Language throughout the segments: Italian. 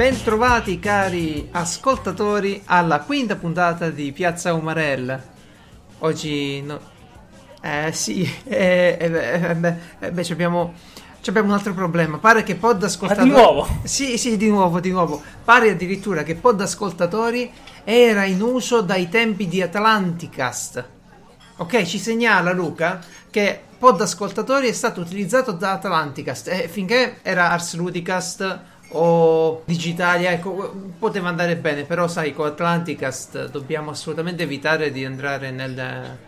Bentrovati cari ascoltatori alla quinta puntata di Piazza Umarell. Oggi no... Eh sì, eh, eh, beh, beh, eh, beh, ci abbiamo, ci abbiamo un altro problema. Pare che pod ascoltatori... Ma di nuovo? Sì, sì, di nuovo, di nuovo. Pare addirittura che pod ascoltatori era in uso dai tempi di Atlanticast. Ok, ci segnala Luca che pod ascoltatori è stato utilizzato da Atlanticast e finché era Ars Ludicast o Digitalia, ecco, poteva andare bene, però sai, con Atlanticast dobbiamo assolutamente evitare di entrare nel,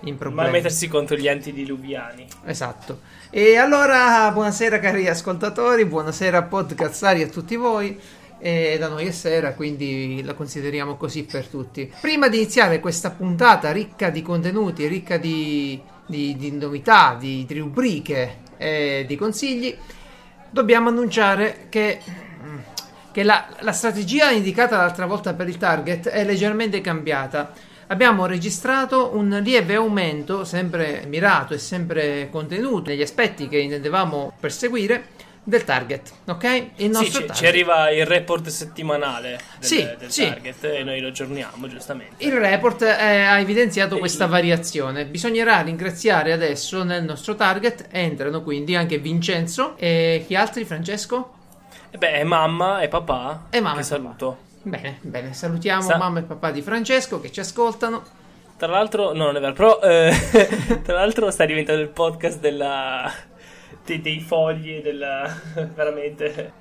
in problemi. Ma mettersi contro gli antidiluviani. Esatto. E allora, buonasera cari ascoltatori, buonasera podcastari a tutti voi. E da noi è sera, quindi la consideriamo così per tutti. Prima di iniziare questa puntata ricca di contenuti, ricca di, di, di novità, di, di rubriche e di consigli, dobbiamo annunciare che, che la, la, strategia indicata l'altra volta per il target è leggermente cambiata. Abbiamo registrato un lieve aumento, sempre mirato e sempre contenuto negli aspetti che intendevamo perseguire, del target, ok? Il nostro sì, target. ci arriva il report settimanale del, sì, del sì. target e noi lo aggiorniamo giustamente. Il report eh, ha evidenziato e questa il... variazione. Bisognerà ringraziare adesso nel nostro target. Entrano quindi anche Vincenzo e chi altri? Francesco? E beh, mamma e papà. E mamma che e saluto. Papà. Bene, bene, salutiamo Sa- mamma e papà di Francesco che ci ascoltano. Tra l'altro, no, non è vero, però eh, tra l'altro sta diventando il podcast della dei, dei fogli della veramente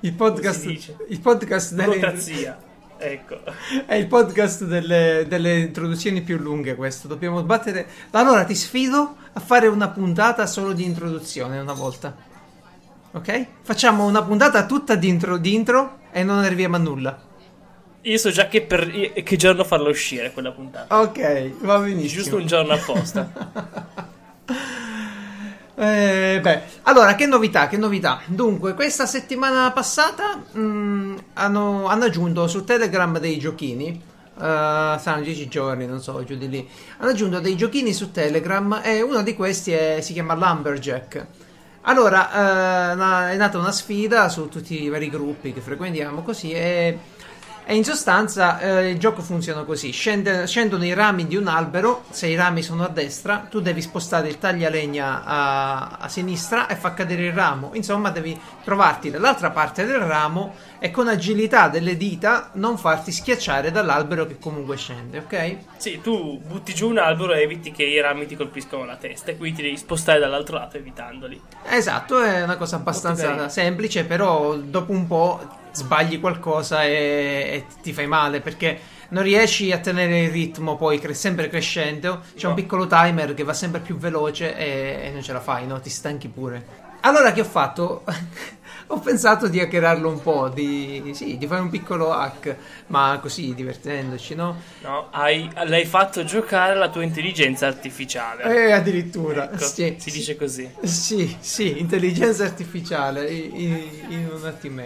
il podcast, il podcast delle burocrazia ecco. È il podcast delle, delle, introduzioni più lunghe questo. Dobbiamo sbattere. Allora ti sfido a fare una puntata solo di introduzione una volta. Ok? Facciamo una puntata tutta di intro, di intro e non arriviamo a nulla. Io so già che, per, che giorno farla uscire quella puntata. Ok va benissimo. Giusto un giorno apposta Eh, beh, allora, che novità, che novità. Dunque, questa settimana passata mh, mm, hanno, hanno, aggiunto su Telegram dei giochini. Uh, saranno 10 giorni, non so, giù di lì. Hanno aggiunto dei giochini su Telegram e uno di questi è, si chiama Lumberjack. Allora, uh, è nata una sfida su tutti i vari gruppi che frequentiamo così e e in sostanza eh, il gioco funziona così: Scende, scendono i rami di un albero. Se i rami sono a destra, tu devi spostare il taglialegna a, a sinistra e fa cadere il ramo. Insomma, devi trovarti dall'altra parte del ramo e con agilità delle dita non farti schiacciare dall'albero che comunque scende, ok? Sì, tu butti giù un albero e eviti che i rami ti colpiscano la testa, e quindi ti devi spostare dall'altro lato evitandoli. Esatto, è una cosa abbastanza semplice, però dopo un po' sbagli qualcosa e, e, ti fai male perché non riesci a tenere il ritmo poi cre- sempre crescendo. C'è no. un piccolo timer che va sempre più veloce e, e non ce la fai, no? Ti stanchi pure. Allora che ho fatto? ho pensato di hackerarlo un po', di, sì, di fare un piccolo hack, ma così divertendoci, no? No, hai, l'hai fatto giocare la tua intelligenza artificiale. Eh, addirittura. Ecco, sì, si dice così. Sì, sì, intelligenza artificiale in, in un attimo.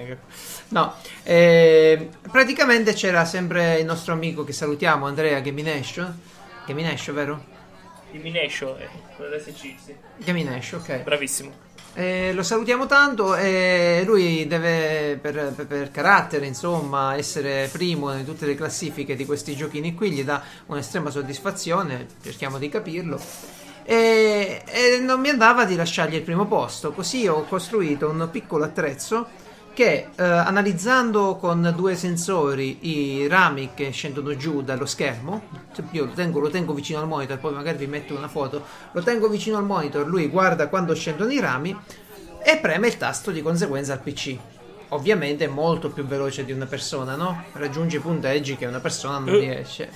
No, eh, praticamente c'era sempre il nostro amico che salutiamo, Andrea Gaminescio. Gaminescio, vero? Gaminescio, eh, quello dell'SC, sì. Gaminescio, ok. Bravissimo. Eh, lo salutiamo tanto e lui deve per, per, per, carattere insomma essere primo in tutte le classifiche di questi giochini qui gli dà un'estrema soddisfazione cerchiamo di capirlo. E, e non mi andava di lasciargli il primo posto così ho costruito un piccolo attrezzo che eh, analizzando con due sensori i rami che scendono giù dallo schermo, io lo tengo, lo tengo, vicino al monitor, poi magari vi metto una foto, lo tengo vicino al monitor, lui guarda quando scendono i rami e preme il tasto di conseguenza al PC. Ovviamente è molto più veloce di una persona, no? Raggiunge punteggi che una persona non uh, riesce.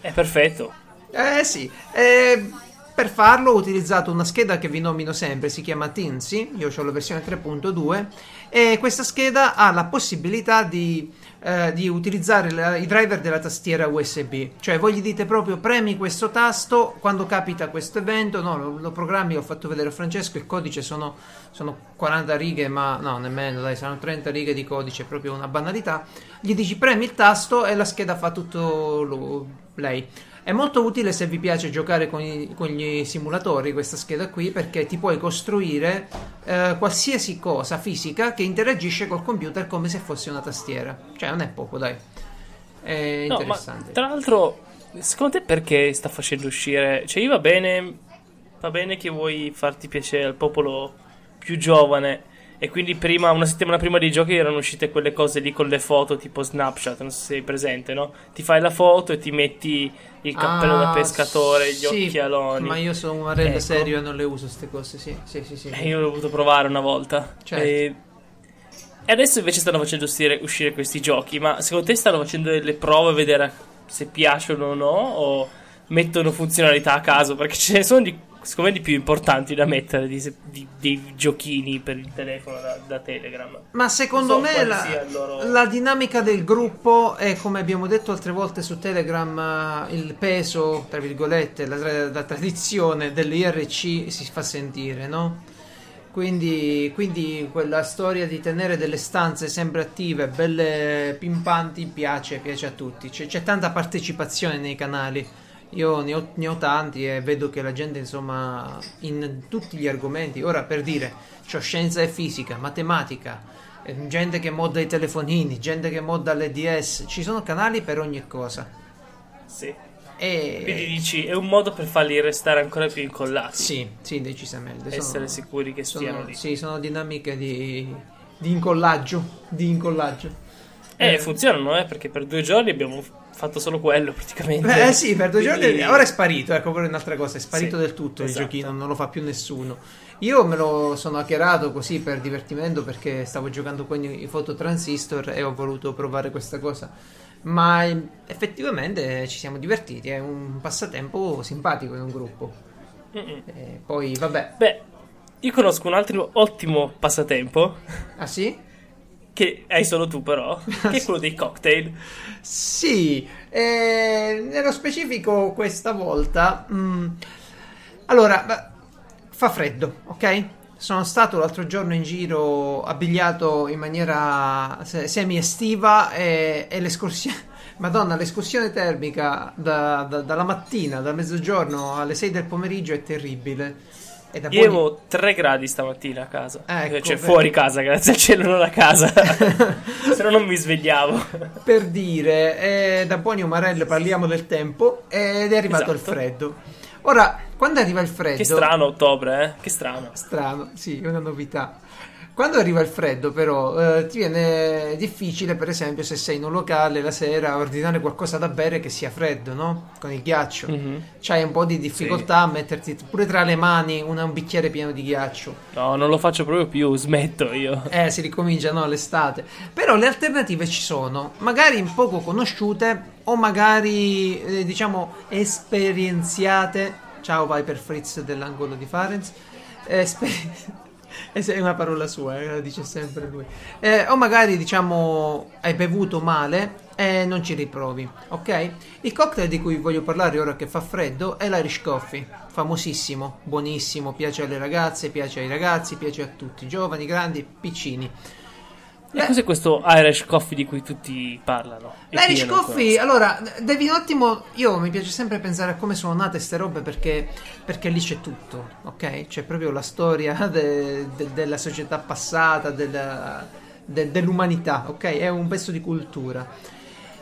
È perfetto. Eh sì, eh, per farlo ho utilizzato una scheda che vi nomino sempre, si chiama Tinsy, io ho la versione 3.2 e questa scheda ha la possibilità di, eh, di utilizzare la, i driver della tastiera USB, cioè voi gli dite proprio premi questo tasto quando capita questo evento, no, lo, lo programmi, l'ho fatto vedere a Francesco, il codice sono, sono 40 righe, ma no, nemmeno, dai, sono 30 righe di codice, proprio una banalità, gli dici premi il tasto e la scheda fa tutto lo, lei. È molto utile se vi piace giocare con, i, con gli simulatori questa scheda qui perché ti puoi costruire eh, qualsiasi cosa fisica che interagisce col computer come se fosse una tastiera. Cioè non è poco, dai. È No, interessante. tra l'altro, secondo te perché sta facendo uscire? Cioè, va bene, va bene che vuoi farti piacere al popolo più giovane. E quindi prima, una settimana prima dei giochi erano uscite quelle cose lì con le foto tipo Snapchat, non so se sei presente, no? Ti fai la foto e ti metti il cappello da Ah, pescatore, gli sì, occhialoni. Ma io sono un marello Ecco. serio e non le uso queste cose, sì, sì, sì. sì. E io l'ho voluto provare una volta. Certo. E... e adesso invece stanno facendo uscire, uscire questi giochi. Ma secondo te stanno facendo delle prove a vedere se piacciono o no? O mettono funzionalità a caso? Perché ce ne sono di, secondo me di più importanti da mettere di, di- dei giochini per il telefono da, da Telegram. Ma secondo so me la, loro- la dinamica del gruppo è come abbiamo detto altre volte su Telegram, eh, il peso, tra virgolette, la, tra- la tradizione dell'IRC si fa sentire, no? Quindi, quindi quella storia di tenere delle stanze sempre attive, belle pimpanti, piace, piace a tutti. C'è, c'è tanta partecipazione nei canali. Io ne ho, ne ho tanti e vedo che la gente, insomma, in tutti gli argomenti, ora per dire, c'ho scienza e fisica, matematica, eh, gente che modda i telefonini, gente che modda le DS, ci sono canali per ogni cosa. Sì. E... Quindi dici, è un modo per farli restare ancora più incollati. Sì, sì, decisamente. sono- Essere sicuri che stiano sono, lì. sì, sono dinamiche di, di incollaggio. Di incollaggio. Eh, Eh. funzionano, eh, perché per due giorni abbiamo fatto solo quello praticamente. Eh sì, per due Quindi- giorni. Ora è sparito. Ecco, quella è un'altra cosa. È sparito Sì, del tutto il esatto. giochino, non lo fa più nessuno. Io me lo sono hackerato così per divertimento perché stavo giocando con i foto transistor e ho voluto provare questa cosa. Ma eh, effettivamente ci siamo divertiti. È un passatempo simpatico in un gruppo. Poi, vabbè. Beh, io conosco un altro ottimo passatempo Ah sì? Che hai solo tu però, che è quello dei cocktail. Sì, eh, nello specifico questa volta. mm, allora, fa freddo, ok? Sono stato l'altro giorno in giro abbigliato in maniera se- semi-estiva e, e l'escursione. Madonna, l'escursione termica da- da- dalla mattina, da mezzogiorno alle 6 del pomeriggio è terribile. Io buoni- avevo 3 gradi stamattina a casa. Ecco, cioè beh. fuori casa, grazie al cielo, non a casa. Se no non mi svegliavo. per dire, eh, da buoni umarelli parliamo del tempo ed è arrivato il Esatto. freddo. Ora, quando arriva il freddo... Che strano ottobre, eh? Che strano. Strano, sì, è una novità. Quando arriva il freddo, però, eh, ti viene difficile, per esempio, se sei in un locale la sera, ordinare qualcosa da bere che sia freddo, no? Con il ghiaccio. Mhm. C'hai un po' di difficoltà a metterti pure tra le mani una- un bicchiere pieno di ghiaccio. No, non lo faccio proprio più, smetto io. Eh, si ricomincia, no, l'estate. Però le alternative ci sono, magari poco conosciute o magari, eh, diciamo, esperienziate. Ciao Viper Fritz dell'angolo di Farenz. Esper- è una parola sua, eh, la dice sempre lui. Eh, o magari, diciamo, hai bevuto male e non ci riprovi, ok? Il cocktail di cui voglio parlare ora che fa freddo è l'Irish Coffee, famosissimo, buonissimo, piace alle ragazze, piace ai ragazzi, piace a tutti, giovani, grandi, piccini. E cos'è questo Irish Coffee di cui tutti parlano? L'Irish Coffee, allora, devi un attimo. Io mi piace sempre pensare a come sono nate queste robe perché, perché lì c'è tutto, ok? C'è proprio la storia de- de- della società passata, della- de- dell'umanità, ok? È un pezzo di cultura.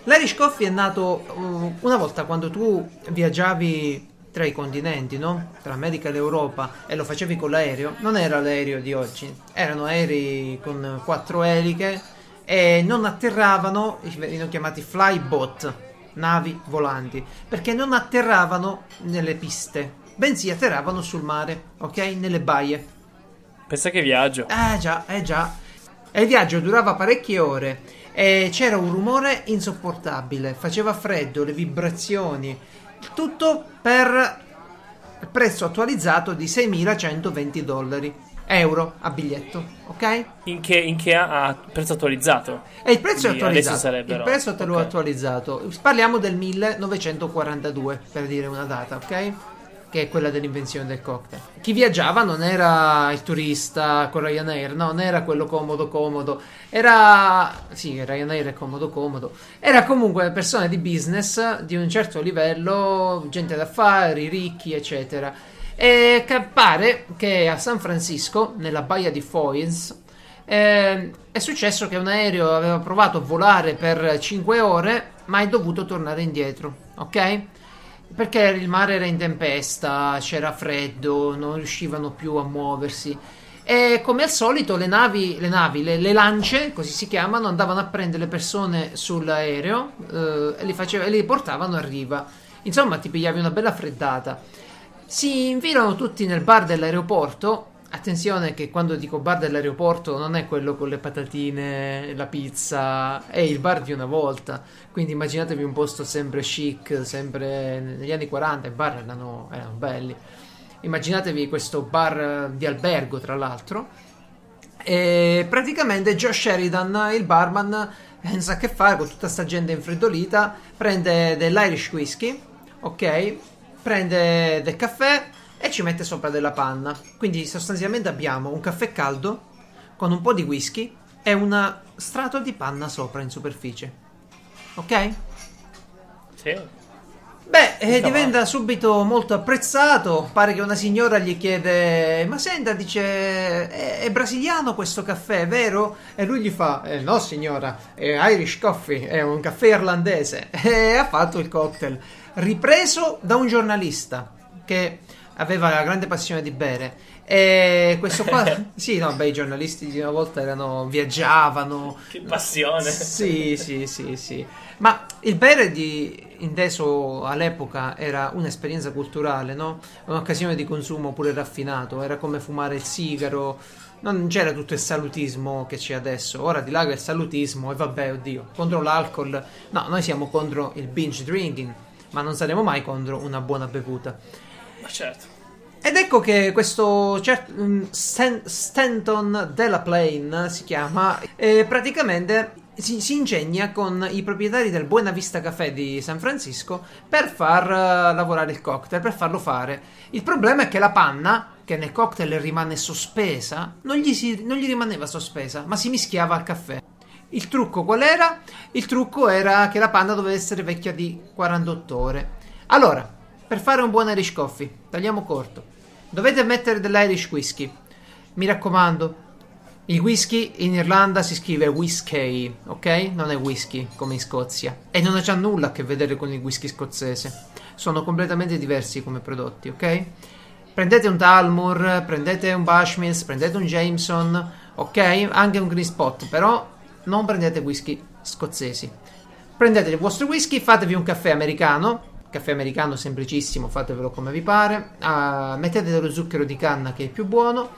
L'Irish Coffee è nato uh, una volta quando tu viaggiavi tra i continenti, no? Tra America e l'Europa e lo facevi con l'aereo. Non era l'aereo di oggi, erano aerei con quattro eliche e non atterravano, venivano chiamati flybot, navi volanti, perché non atterravano nelle piste, bensì atterravano sul mare, ok? Nelle baie. Pensa che viaggio. Eh già, eh già. E il viaggio durava parecchie ore e c'era un rumore insopportabile, faceva freddo, le vibrazioni, tutto per il prezzo attualizzato di 6.120 dollari, euro a biglietto, ok? In che, in che ha ha prezzo attualizzato? E il prezzo è attualizzato. sarebbero- Il prezzo te l'ho ok. attualizzato. Parliamo del 1942 per dire una data, ok? Che è quella dell'invenzione del cocktail. Chi viaggiava non era il turista con Ryanair, no, non era quello comodo comodo, era sì, Ryanair è comodo comodo, era comunque persone di business di un certo livello, gente d'affari, ricchi, eccetera. E pare che a San Francisco, nella baia di Foynes, eh, è successo che un aereo aveva provato a volare per 5 ore, ma è dovuto tornare indietro, ok? Perché il mare era in tempesta, c'era freddo, non riuscivano più a muoversi. E come al solito le navi, le, navi, le, le lance, così si chiamano, andavano a prendere le persone sull'aereo eh, e, li faceva, e li portavano a riva. Insomma, ti pigliavi una bella freddata. Si infilano tutti nel bar dell'aeroporto Attenzione che quando dico bar dell'aeroporto non è quello con le patatine, la pizza, è il bar di una volta. Quindi immaginatevi un posto sempre chic, sempre negli anni 40 i bar erano, erano belli. Immaginatevi questo bar di albergo, tra l'altro. E praticamente Josh Sheridan, il barman, senza che fare con tutta questa gente infreddolita, prende dell'Irish whisky, ok? Prende del caffè e ci mette sopra della panna. Quindi sostanzialmente abbiamo un caffè caldo con un po' di whisky e un strato di panna sopra in superficie. Ok? Sì. Beh, eh, diventa subito molto apprezzato. Pare che una signora gli chiede: Ma senta, dice, è, è brasiliano questo caffè, vero? E lui gli fa: eh, No, signora, è Irish Coffee, è un caffè irlandese. E ha fatto il cocktail. Ripreso da un giornalista che aveva la grande passione di bere. E questo qua, sì, no, beh, i giornalisti di una volta erano, viaggiavano. Che passione! Sì, sì, sì, sì. Ma il bere di, inteso all'epoca era un'esperienza culturale, no? Un'occasione di consumo pure raffinato, era come fumare il sigaro. Non c'era tutto il salutismo che c'è adesso. Ora di là che il salutismo e vabbè, oddio, contro l'alcol. No, noi siamo contro il binge drinking, ma non saremo mai contro una buona bevuta. Ma certo. Ed ecco che questo cert- mm, Stan- Stanton della Plain si chiama, eh, praticamente si, si, ingegna con i proprietari del Buena Vista Café di San Francisco per far uh, lavorare il cocktail, per farlo fare. Il problema è che la panna, che nel cocktail rimane sospesa, non gli, si, non gli rimaneva sospesa, ma si mischiava al caffè. Il trucco qual era? Il trucco era che la panna doveva essere vecchia di 48 ore. Allora, per fare un buon Irish Coffee, tagliamo corto. Dovete mettere dell'Irish Whisky. Mi raccomando, il whisky in Irlanda si scrive whisky, ok? Non è whisky come in Scozia. E non ha già nulla a che vedere con il whisky scozzese. Sono completamente diversi come prodotti, ok? Prendete un Talmor, prendete un Bushmills, prendete un Jameson, ok? Anche un Green Spot, però non prendete whisky scozzesi. Prendete il vostro whisky, fatevi un caffè americano, caffè americano semplicissimo, fatevelo come vi pare, uh, mettete dello zucchero di canna che è più buono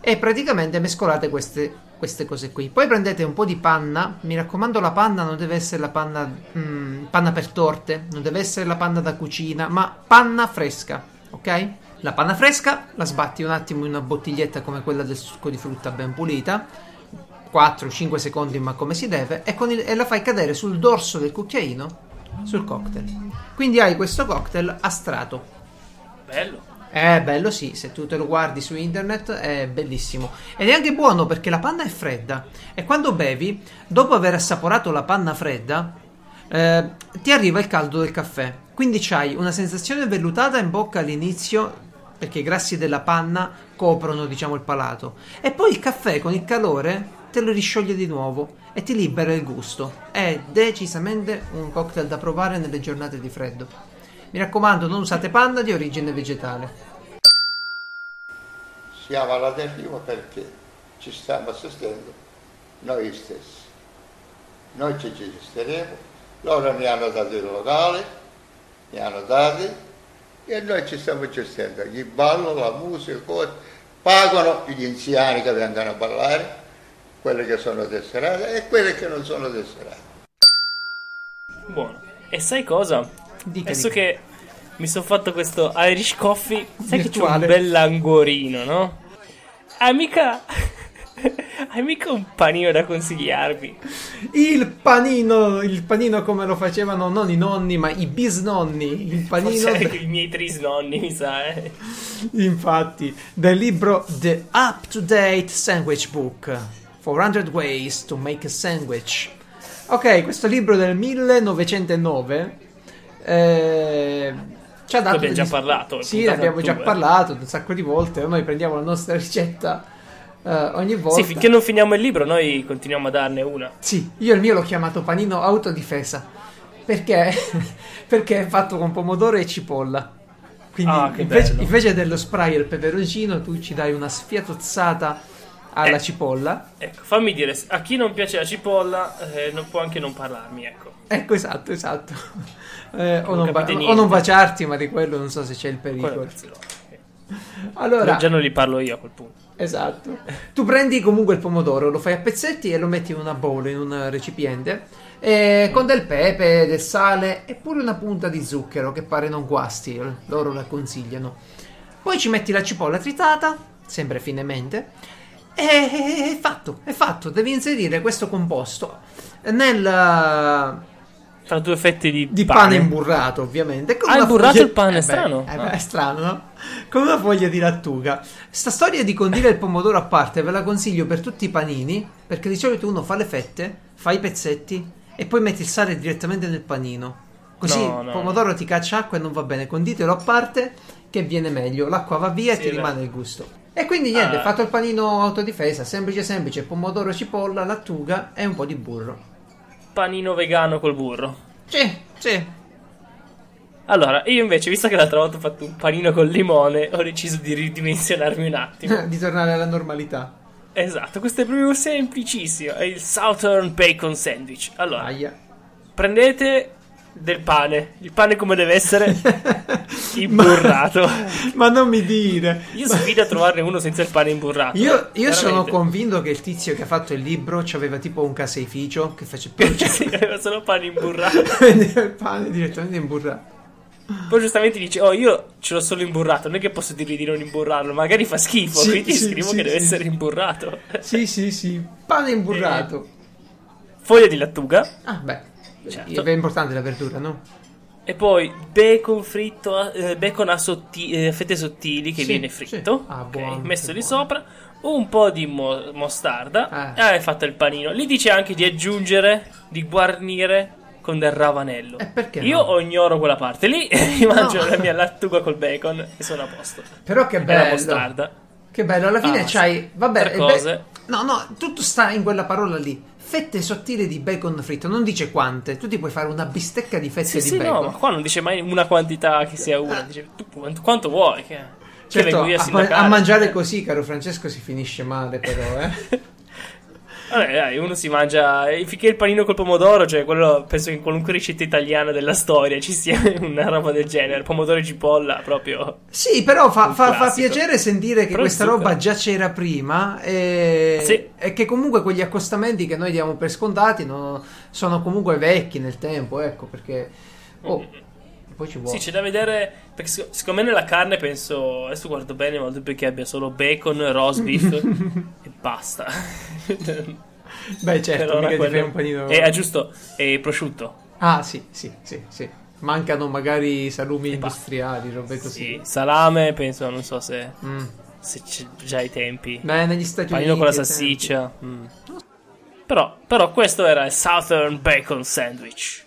e praticamente mescolate queste, queste, cose qui. Poi prendete un po' di panna, mi raccomando la panna non deve essere la panna, mm, panna per torte, non deve essere la panna da cucina, ma panna fresca, ok? La panna fresca la sbatti un attimo in una bottiglietta come quella del succo di frutta ben pulita, 4-5 secondi ma come si deve, e, il, e la fai cadere sul dorso del cucchiaino sul cocktail. Quindi hai questo cocktail a strato. Bello. È bello, sì, se tu te lo guardi su internet è bellissimo. Ed è anche buono perché la panna è fredda. E quando bevi, dopo aver assaporato la panna fredda, eh, ti arriva il caldo del caffè. Quindi c'hai una sensazione vellutata in bocca all'inizio, perché i grassi della panna coprono, diciamo, il palato. E poi il caffè con il calore te lo riscioglie di nuovo e ti libera il gusto. È decisamente un cocktail da provare nelle giornate di freddo. Mi raccomando, non usate panna di origine vegetale. Siamo alla deriva perché ci stiamo assistendo noi stessi. Noi ci gestiamo, loro mi hanno dato il locale, mi hanno dati e noi ci stiamo gestendo. Gli ballo, la musica, cose, pagano gli anziani che vengono a ballare quelle che sono tesserate e quelle che non sono tesserate. Buono. E sai cosa? Adesso dica. che mi sono fatto questo Irish Coffee, sai che c'ho Virtuale. un bel langorino, no? Amica, Hai mica un panino da consigliarmi? Il panino, il panino come lo facevano non i nonni, ma i bisnonni. Il panino. Forse de- i miei trisnonni, mi sa, eh. Infatti, del libro The Up to Date Sandwich Book 400 Ways to Make a Sandwich. Ok, questo libro del 1909 eh, ci ha dato. abbiamo già degli- parlato, Sì, ne abbiamo già parlato un sacco di volte. Noi prendiamo la nostra ricetta eh, ogni volta. Sì, finché non finiamo il libro, noi continuiamo a darne una. Sì, io il mio l'ho chiamato panino autodifesa perché, perché è fatto con pomodoro e cipolla. Quindi Ah, invece, invece dello spray il peperoncino, tu ci dai una sfiatozzata alla Eh. cipolla. Ecco, fammi dire, a chi non piace la cipolla, eh, non può anche non parlarmi, ecco. Ecco, esatto, esatto. Eh, o, Non non ba- o non baciarti, ma di quello non so se c'è il pericolo. Allora, Già non li parlo io a quel punto. Esatto. Tu prendi comunque il pomodoro, lo fai a pezzetti e lo metti in una bowl, in un recipiente, con del pepe, del sale e pure una punta di zucchero che pare non guasti, loro la consigliano. Poi ci metti la cipolla tritata, sempre finemente, e è fatto, è fatto. Devi inserire questo composto nel Tra due fette di, di pane, pane imburrato, ovviamente. con Ah, imburrato foglia- il pane, Eh beh, strano. eh beh, Ah. è strano, no? Con una foglia di lattuga. Sta storia di condire il pomodoro a parte ve la consiglio per tutti i panini, perché di solito uno fa le fette, fa i pezzetti e poi metti il sale direttamente nel panino. Così No, il no, pomodoro ti caccia acqua e non va bene. Conditelo a parte che viene meglio. L'acqua va via Sì, e ti beh. rimane il gusto. E quindi niente, Ah. fatto il panino autodifesa, semplice semplice, pomodoro, cipolla, lattuga e un po' di burro. Panino vegano col burro. Sì, sì. Allora, io invece, visto che l'altra volta ho fatto un panino col limone, ho deciso di ridimensionarmi un attimo. di tornare alla normalità. esatto, questo è proprio semplicissimo. È il Southern Bacon Sandwich. Allora, Aia. prendete del pane, il pane come deve essere imburrato. Ma non mi dire. Io sfido a trovarne uno senza il pane imburrato. Io, io sono convinto che il tizio che ha fatto il libro aveva tipo un caseificio che face Sì, aveva solo pane imburrato. il pane direttamente imburrato. Poi giustamente dice: Oh, io ce l'ho solo imburrato. Non è che posso dirgli di non imburrarlo. Magari fa schifo. Sì, quindi sì, scrivo sì, che deve essere imburrato. Sì, sì, sì. Pane imburrato. Foglia di lattuga. Ah, beh. Certo. È importante la verdura, no? E poi bacon fritto, eh, bacon a sotti- eh, fette sottili che Sì, viene sì. fritto. Ah, ok, buono, messo lì buono. sopra. Un po' di mo- mostarda. Eh. E hai fatto il panino. Lì dice anche di aggiungere, di guarnire con del ravanello. E perché Io no? ignoro quella parte. Lì mangio No. la mia lattuga col bacon e sono a posto. Però che E la bello. mostarda. Che bello, alla fine Ah, c'hai. sì. Vabbè, Tre il be- cose. No, no, tutto sta in quella parola lì. Fette sottili di bacon fritto, non dice quante. Tu ti puoi fare una bistecca di fette Sì, di sì, bacon. no, ma qua non dice mai una quantità che sia una. Dice tu quanto, quanto vuoi. Che, Certo, a a mangiare così, caro Francesco, si finisce male, però, eh. Vabbè, dai, uno si mangia. Finché il panino col pomodoro, cioè quello penso che in qualunque ricetta italiana della storia ci sia una roba del genere. Pomodoro e cipolla, proprio. Sì, però fa, fa- fa piacere sentire che Però questa roba già c'era prima e, Sì. e che comunque quegli accostamenti che noi diamo per scontati no, sono comunque vecchi nel tempo, ecco, perché... Oh, poi ci vuole. Sì, c'è da vedere. Perché sic- siccome nella carne penso. Adesso guardo bene, ma dubito che abbia solo bacon, roast beef e basta. Beh, certo, mica ti fai quello- un panino... E ah, giusto, e prosciutto. Ah, sì, sì, sì, sì. Mancano magari salumi basta. industriali, robe così. Sì, salame, penso, non so se, Mm. se c'è già ai tempi. Beh, negli Stati Panino Uniti... con la salsiccia. mm. Però, però questo era il Southern Bacon Sandwich.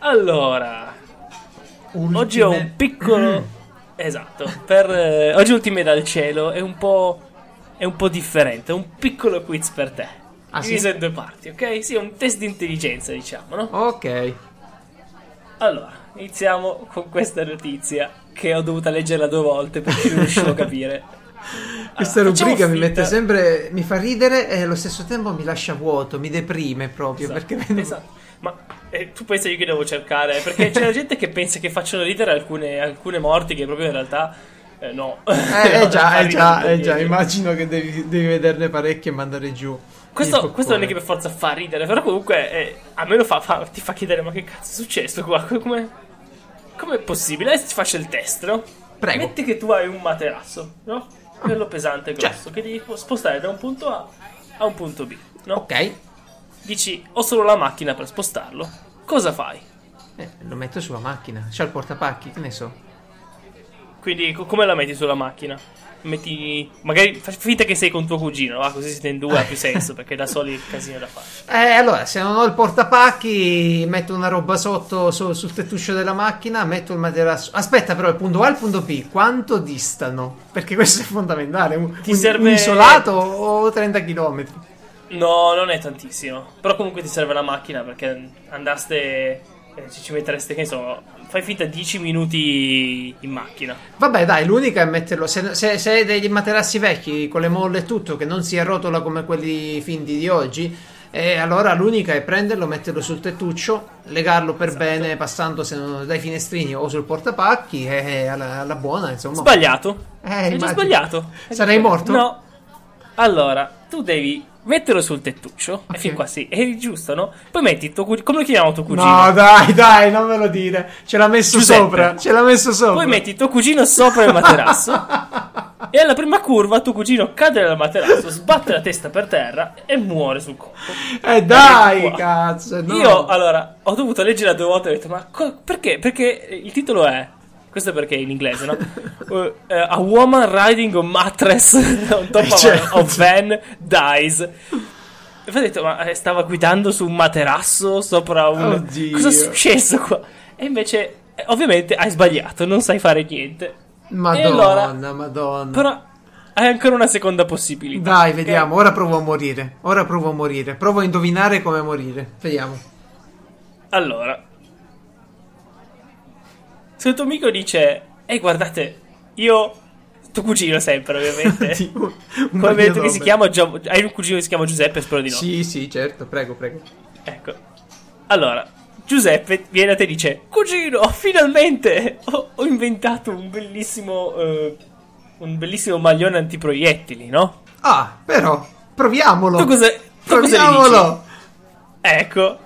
Allora, esempio. oggi ho un Ultime- piccolo... Esatto, per, eh, oggi ultime dal cielo è un po'... È un po' differente, un piccolo quiz per te. Ah, sì? Diviso in due parti, ok? Sì, un test di intelligenza, diciamo, no? Ok. Allora, iniziamo con questa notizia che ho dovuto leggerla due volte perché non riuscivo a capire. Questa Allora, facciamo rubrica mi mette sempre. mi fa ridere e allo stesso tempo mi lascia vuoto, mi deprime proprio. Esatto, perché esatto. Ma eh, tu pensi io che devo cercare? Perché c'è la gente che pensa che facciano ridere alcune, alcune morti che proprio in realtà eh, no. Eh, eh già, eh già, eh già, immagino che devi, devi vederne parecchie e mandare giù. Questo, questo non è che per forza fa ridere, però comunque eh, a me lo fa, fa- ti fa chiedere ma che cazzo è successo qua? Come com'è possibile? Adesso ti faccio il test, no? Prego. Metti che tu hai un materasso, no? Quello pesante e grosso, Certo. che devi spostare da un punto A a un punto B, no? Ok. Dici, ho solo la macchina per spostarlo. Cosa fai? Eh, lo metto sulla macchina. C'ha il portapacchi, che ne so. Quindi co- come la metti sulla macchina? Metti. Magari fai finta che sei con tuo cugino, va? Così siete in due, ha più senso, perché da soli il casino da fare. Eh, allora, se non ho il portapacchi, metto una roba sotto su- sul tettuccio della macchina, metto il materasso. Aspetta, però, il punto A e il punto B, quanto distano? Perché questo è fondamentale. Un, Ti serve- un isolato o 30 km? No, non è tantissimo. Però comunque ti serve la macchina perché andaste. eh, ci, ci mettereste, che ne so. Fai finta 10 minuti in macchina. Vabbè, dai, l'unica è metterlo. Se, se, se hai degli materassi vecchi con le molle e tutto, che non si arrotola come quelli finti di oggi, eh, allora l'unica è prenderlo, metterlo sul tettuccio, legarlo per Esatto. bene, passando dai finestrini o sul portapacchi, e e alla, alla buona, insomma. Sbagliato. Eh, Hai già sbagliato. Sarei morto? No. Allora, tu devi metterlo sul tettuccio. Ok. E fin qua sì, è giusto, no? Poi metti il tuo cugino. Come lo chiamiamo tuo cugino? No, dai, dai, non me lo dire. Ce l'ha messo Giuseppe. sopra. Ce l'ha messo sopra. Poi metti tuo cugino sopra il materasso. e alla prima curva tuo cugino cade dal materasso, sbatte la testa per terra e muore sul colpo. Eh, dai, Ecco cazzo. no. Io allora ho dovuto leggere due volte e ho detto: Ma co- perché? Perché il titolo è. Questo è perché è in inglese, no? Uh, eh, a woman riding a mattress on top of, Certo. of van dies. E poi ho detto: Ma eh, stava guidando su un materasso sopra un. Oddio. Cosa è successo qua? E invece, eh, ovviamente, hai sbagliato, non sai fare niente. Madonna, allora- madonna. Però hai ancora una seconda possibilità. Dai, vediamo. Ora provo a morire. Ora provo a morire. Provo a indovinare come morire. Vediamo. Allora, se il tuo amico dice, ehi guardate, io, tuo cugino sempre ovviamente, un come detto che si chiama, Gio- hai un cugino che si chiama Giuseppe, spero di no. Sì, sì, certo. Prego, prego. Ecco, allora, Giuseppe viene a te e dice, cugino, finalmente ho, ho inventato un bellissimo, eh, un bellissimo maglione antiproiettili, no? Ah, però, proviamolo. Tu cosa, tu cosa proviamolo. Ecco,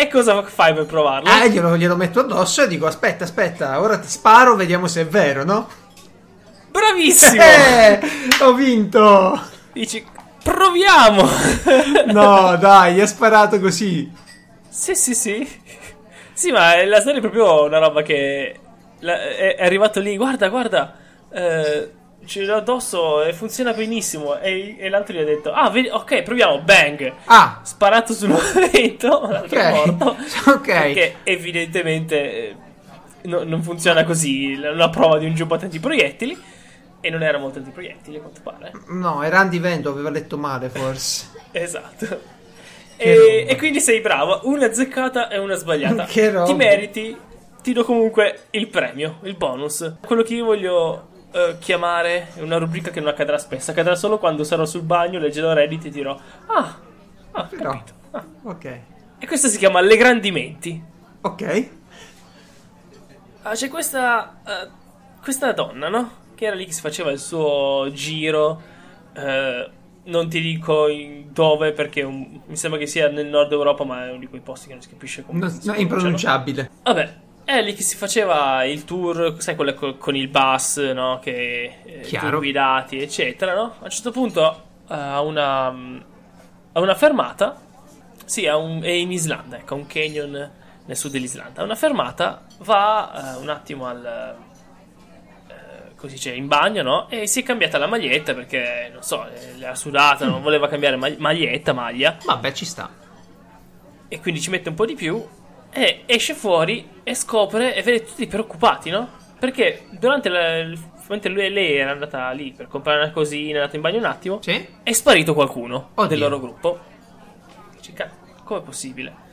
e cosa fai per provarlo? Eh, glielo, glielo metto addosso e dico: Aspetta, aspetta, ora ti sparo, vediamo se è vero, no? Bravissimo! Eh, ho vinto. Dici, proviamo! No, dai, ha sparato così. sì, sì, sì. Sì, ma la storia è proprio una roba che la- è, è arrivato lì, guarda, guarda, eh, ce l'ho addosso e funziona benissimo. E, e l'altro gli ha detto, ah, vedi, ok, proviamo, bang! Ah, Sparato sul momento, l'altro è Ok, morto. ok. Perché evidentemente eh, no- non funziona così la, prova di un giubbotto antiproiettili. E non era molto antiproiettili, a quanto pare. no, era Andy Vento, aveva letto male forse. Esatto. E, e quindi sei bravo, una azzeccata e una sbagliata. Che roba. Ti meriti, ti do comunque il premio, il bonus. Quello che io voglio eh, chiamare è una rubrica che non accadrà spesso, accadrà solo quando sarò sul bagno, leggerò Reddit e dirò Ah, ah Però, capito. Ah. ok, E questo si chiama Le Grandimenti. ok. Ah, c'è questa, eh, questa donna, no? Che era lì che si faceva il suo giro. eh, non ti dico dove perché un- mi sembra che sia nel nord Europa, ma è uno di quei posti che non si capisce come. No, no, impronunciabile. Vabbè, è lì che si faceva il tour, sai, quelle co- con il bus, no? Che eh, guidati, eccetera, no? A un certo punto eh, a una, a una fermata, sì, a un- è in Islanda, ecco, un canyon nel sud dell'Islanda. A una fermata va eh, un attimo al. eh, Così c'è in bagno, no? E si è cambiata la maglietta perché, non so, eh, l'ha sudata, non voleva cambiare mag- maglietta, maglia Vabbè, ci sta. e quindi ci mette un po' di più e esce fuori e scopre e vede tutti preoccupati, no? Perché durante la, mentre lui, lei era andata lì per comprare una cosina, è andata in bagno un attimo, Sì? è sparito qualcuno Oddio. del loro gruppo. "Cazzo, com'è possibile?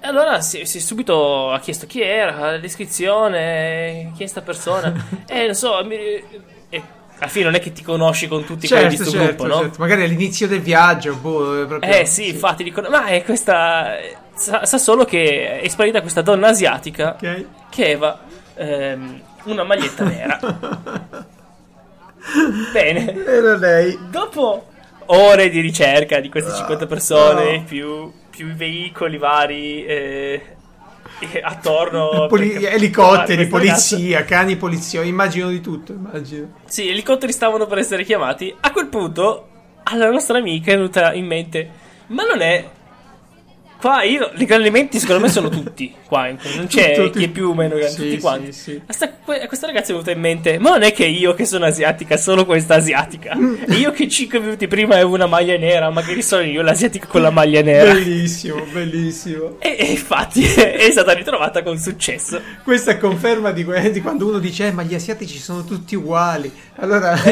E allora si, si subito ha chiesto chi era, la descrizione, chi è sta persona. e non so, mi- e alla fine non è che ti conosci con tutti quelli di Certo, sto certo, gruppo, no? certo. Magari all'inizio del viaggio, boh, proprio- Eh sì, infatti dicono, ma è questa... Sa, sa solo che è sparita questa donna asiatica Ok. che aveva ehm, una maglietta nera. Bene, Era lei. dopo ore di ricerca di queste 50 persone, no. più, più veicoli vari eh, attorno... Poli- per cap- elicotteri, questa polizia, cani polizia, immagino di tutto, immagino. Sì, elicotteri stavano per essere chiamati. A quel punto alla nostra amica è venuta in mente, ma non è... Qua io, i grandi elementi secondo me sono tutti qua, non c'è Tutti- chi è più o meno grande, Sì, tutti sì, quanti. sì. Questa, que- questa ragazza è venuta in mente, ma non è che io che sono asiatica, solo questa asiatica. E io che 5 minuti prima avevo una maglia nera, magari sono io l'asiatica con la maglia nera. Bellissimo, bellissimo. E, e infatti è stata ritrovata con successo. Questa conferma di, di quando uno dice: "Eh, Ma gli asiatici sono tutti uguali. Allora,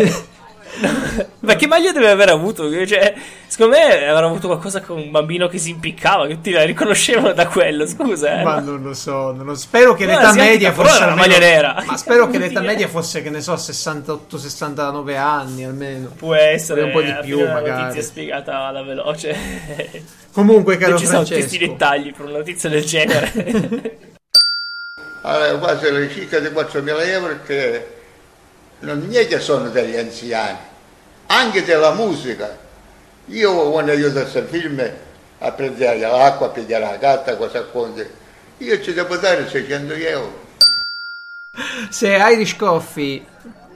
Ma che maglia deve aver avuto? Cioè, secondo me avrà avuto qualcosa con un bambino che si impiccava, che tutti la riconoscevano da quello, scusa. Eh. ma non lo so. Non lo- Spero che No, l'età media fosse. una maglia nera. Ma spero che l'età media fosse, che ne so, 68-69 anni almeno. Può essere Un po' di alla più, magari. notizia spiegata alla veloce. Comunque, caro non ci sono tutti Francesco. questi dettagli per una notizia del genere. Allora, quasi le circa di 4.000 euro che non è che sono degli anziani, anche della musica. Io quando io adesso film a prendere l'acqua, a prendere la gatta, cosa conti, io ci devo dare 600 euro. Se Irish Coffee,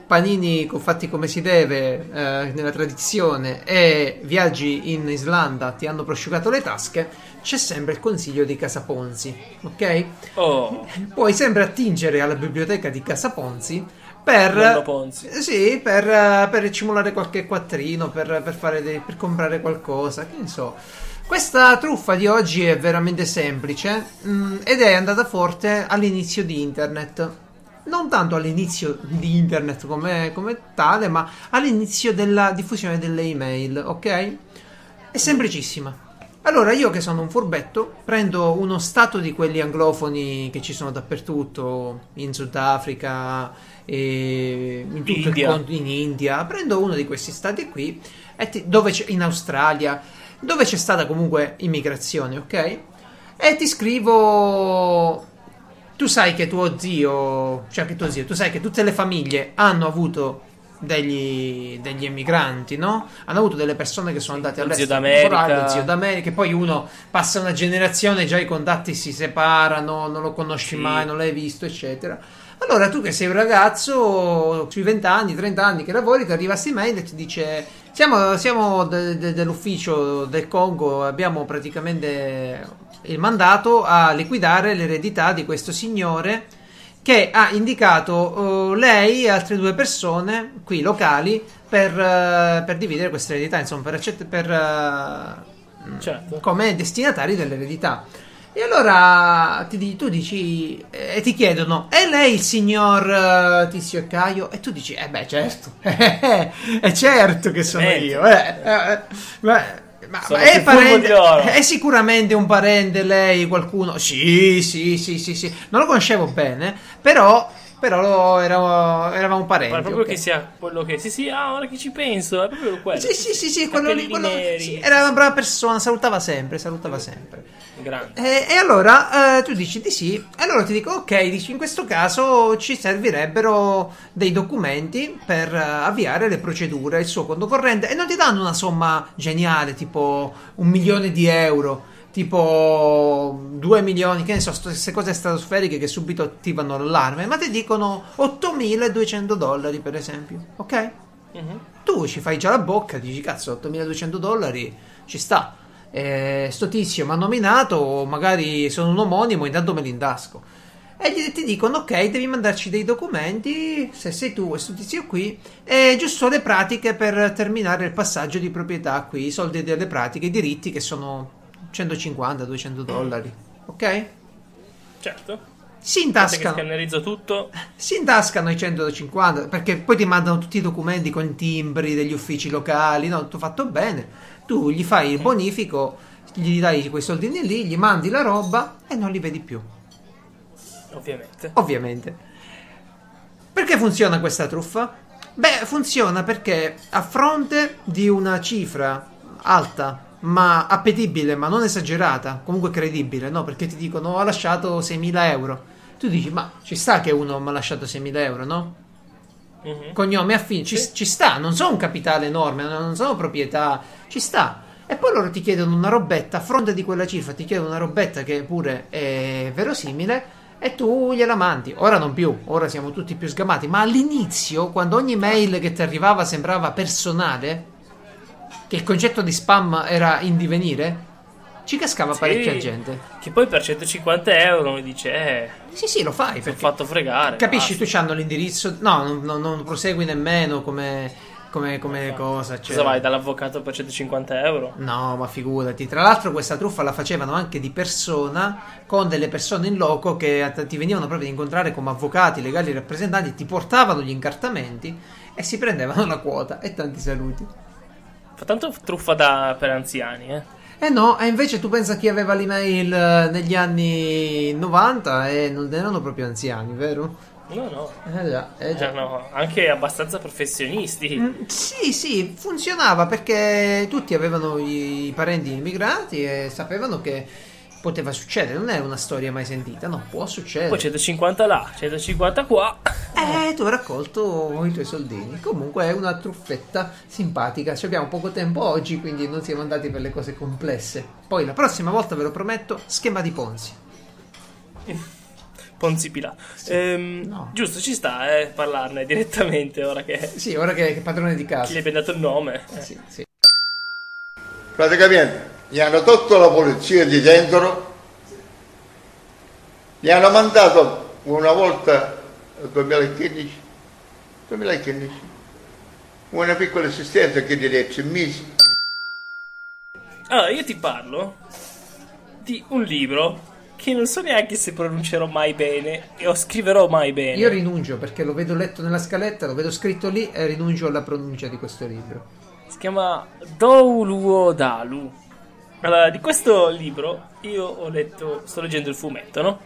panini fatti come si deve, eh, nella tradizione, e viaggi in Islanda ti hanno prosciugato le tasche, c'è sempre il consiglio di Casa Ponzi, ok? oh, Puoi sempre attingere alla biblioteca di Casa Ponzi per, sì, per, per cimolare qualche quattrino, per, per fare dei- per comprare qualcosa, che ne so. Questa truffa di oggi è veramente semplice mm, ed è andata forte all'inizio di internet. Non tanto all'inizio di internet come, come tale, ma all'inizio della diffusione delle email, ok? È semplicissima. Allora, io che sono un furbetto, prendo uno stato di quelli anglofoni che ci sono dappertutto, in Sudafrica, in tutto India. il mondo, in India, prendo uno di questi stati qui, ti- in Australia, dove c'è stata comunque immigrazione, ok? E ti scrivo tu sai che tuo zio, cioè che tuo zio, tu sai che tutte le famiglie hanno avuto degli, degli emigranti, no? Hanno avuto delle persone che sono andate all'estero. zio d'America. zio d'America, poi uno passa una generazione, già i contatti si separano, non lo conosci Sì. mai, non l'hai visto, eccetera. Allora tu che sei un ragazzo sui 20 anni, 30 anni che lavori, ti arriva questa email e ti dice siamo, siamo de- de- dell'ufficio del Congo, abbiamo praticamente il mandato a liquidare l'eredità di questo signore che ha indicato eh, lei e altre due persone qui locali per, eh, per dividere questa eredità, insomma per, accett- per eh, Certo. come destinatari dell'eredità. E allora ti tu dici eh, e ti chiedono: È lei il signor eh, Tizio e Caio? E tu dici: Eh beh, certo, è certo che sono Veramente. io. eh, eh, ma, ma- è, parente, è sicuramente un parente lei, qualcuno? Sì, sì, sì, sì, sì. Non lo conoscevo bene, però, però lo- eravamo, eravamo parenti. Ma proprio ok. che sia quello che. Sì, sì, ah, ora che ci penso, è proprio quello. Sì, sì, sì, sì, quello lì, quello- sì, era una brava persona, salutava sempre, salutava sempre. Grande. E, e allora eh, tu dici di sì, e allora ti dico ok, dici in questo caso ci servirebbero dei documenti per eh, avviare le procedure, il suo conto corrente e non ti danno una somma geniale tipo un milione di euro, tipo 2 milioni, che ne so, queste cose stratosferiche che subito attivano l'allarme, ma ti dicono 8200 dollari per esempio, ok? Mhm. tu ci fai già la bocca, dici cazzo 8200 dollari ci sta. Eh, sto tizio mi ha nominato, magari sono un omonimo, intanto me li indasco. E gli- ti dicono ok, devi mandarci dei documenti, se sei tu questo tizio qui, e giusto le pratiche per terminare il passaggio di proprietà qui, i soldi delle pratiche, i diritti che sono 150-200 dollari. Ok? Certo. Si intascano. scannerizzo tutto. Si intascano i 150 perché poi ti mandano tutti i documenti con i timbri degli uffici locali, no? Tutto fatto bene. Tu gli fai il bonifico, gli dai quei soldini lì, gli mandi la roba e non li vedi più. Ovviamente. Ovviamente. Perché funziona questa truffa? Beh, funziona perché a fronte di una cifra alta, ma appetibile, ma non esagerata, comunque credibile, no? Perché ti dicono ho lasciato 6.000 euro. Tu dici, ma ci sta che uno mi ha lasciato 6.000 euro, no? Mhm. Cognome affine, ci, ci sta, non sono un capitale enorme, non sono proprietà, ci sta. E poi loro ti chiedono una robetta, a fronte di quella cifra ti chiedono una robetta che pure è verosimile e tu gliela mandi. Ora non più, ora siamo tutti più sgamati, ma all'inizio, quando ogni mail che ti arrivava sembrava personale, Che il concetto di spam era in divenire? Ci cascava Sì. parecchia gente. Che poi per 150 euro mi dice, eh, Sì, sì, lo fai. ti ho Perché... fatto fregare. Capisci, basta. tu c'hanno l'indirizzo. No, non, non- non prosegui nemmeno come, come, come cosa. Cioè... Cosa vai dall'avvocato per 150 euro? No, ma figurati. Tra l'altro, questa truffa la facevano anche di persona con delle persone in loco che ti venivano proprio ad incontrare come avvocati, legali rappresentanti, ti portavano gli incartamenti e si prendevano la quota. E tanti saluti. Fa tanto truffa da, per anziani, eh. Eh no, e invece tu pensa chi aveva l'email eh, negli anni 90 e non erano proprio anziani, vero? No, no. Eh già, eh già. Erano anche abbastanza professionisti. Mm, Sì, sì, funzionava perché tutti avevano i parenti immigrati e sapevano che poteva succedere. Non è una storia mai sentita, no, può succedere. Poi 150 là, 150 qua. Eh, tu hai raccolto i tuoi soldini. Comunque è una truffetta simpatica. Ci abbiamo poco tempo oggi, quindi non siamo andati per le cose complesse. Poi la prossima volta, ve lo prometto, schema di Ponzi. Ponzi Pilato. Ehm, No. Giusto, ci sta, eh, parlarne direttamente ora che Sì, ora che, che padrone di casa. gli abbiamo dato il nome. Eh. Sì, sì. Praticamente gli hanno tolto la polizia di dentro, gli hanno mandato una volta nel 2015, 2015 una piccola assistenza che direi tre mesi. Allora, io ti parlo di un libro che non so neanche se pronuncerò mai bene e o scriverò mai bene. Io rinuncio perché lo vedo letto nella scaletta, lo vedo scritto lì e rinuncio alla pronuncia di questo libro. Si chiama Douluo Dalu. Allora, di questo libro io ho letto, sto leggendo il fumetto, no?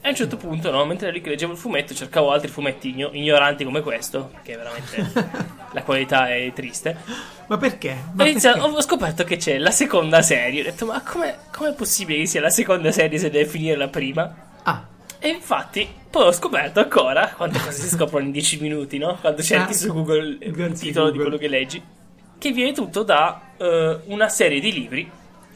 E a un certo punto, no, mentre lì che leggevo il fumetto, cercavo altri fumetti igno- ignoranti come questo, perché veramente la qualità è triste. Ma perché? Ho, Ma iniziato- perché? ho scoperto che c'è la seconda serie. Ho detto, ma com'è, com'è possibile che sia la seconda serie se deve finire la prima? Ah, E infatti, poi ho scoperto ancora quante cose si scoprono in 10 minuti, no? Quando cerchi Ah, su Google il titolo di Google. quello che leggi, che viene tutto da eh, una serie di libri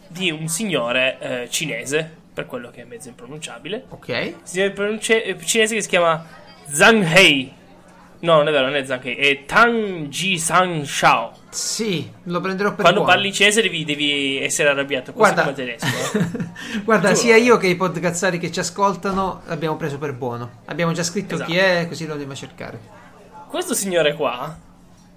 di un signore eh, cinese, per quello che è mezzo impronunciabile. ok. Signore pronunce- eh, cinese che si chiama Zhang Hei. No, non è vero, non è Zhang Hei, è Tang Ji San Shao. Sì, lo prenderò per Quando buono. parli cinese devi, devi essere arrabbiato, quasi Guarda, come tedesco. eh. Guarda, Giuro. sia io che i podcazzari che ci ascoltano l'abbiamo preso per buono. Abbiamo già scritto Esatto. chi è, così lo andiamo a cercare. Questo signore qua,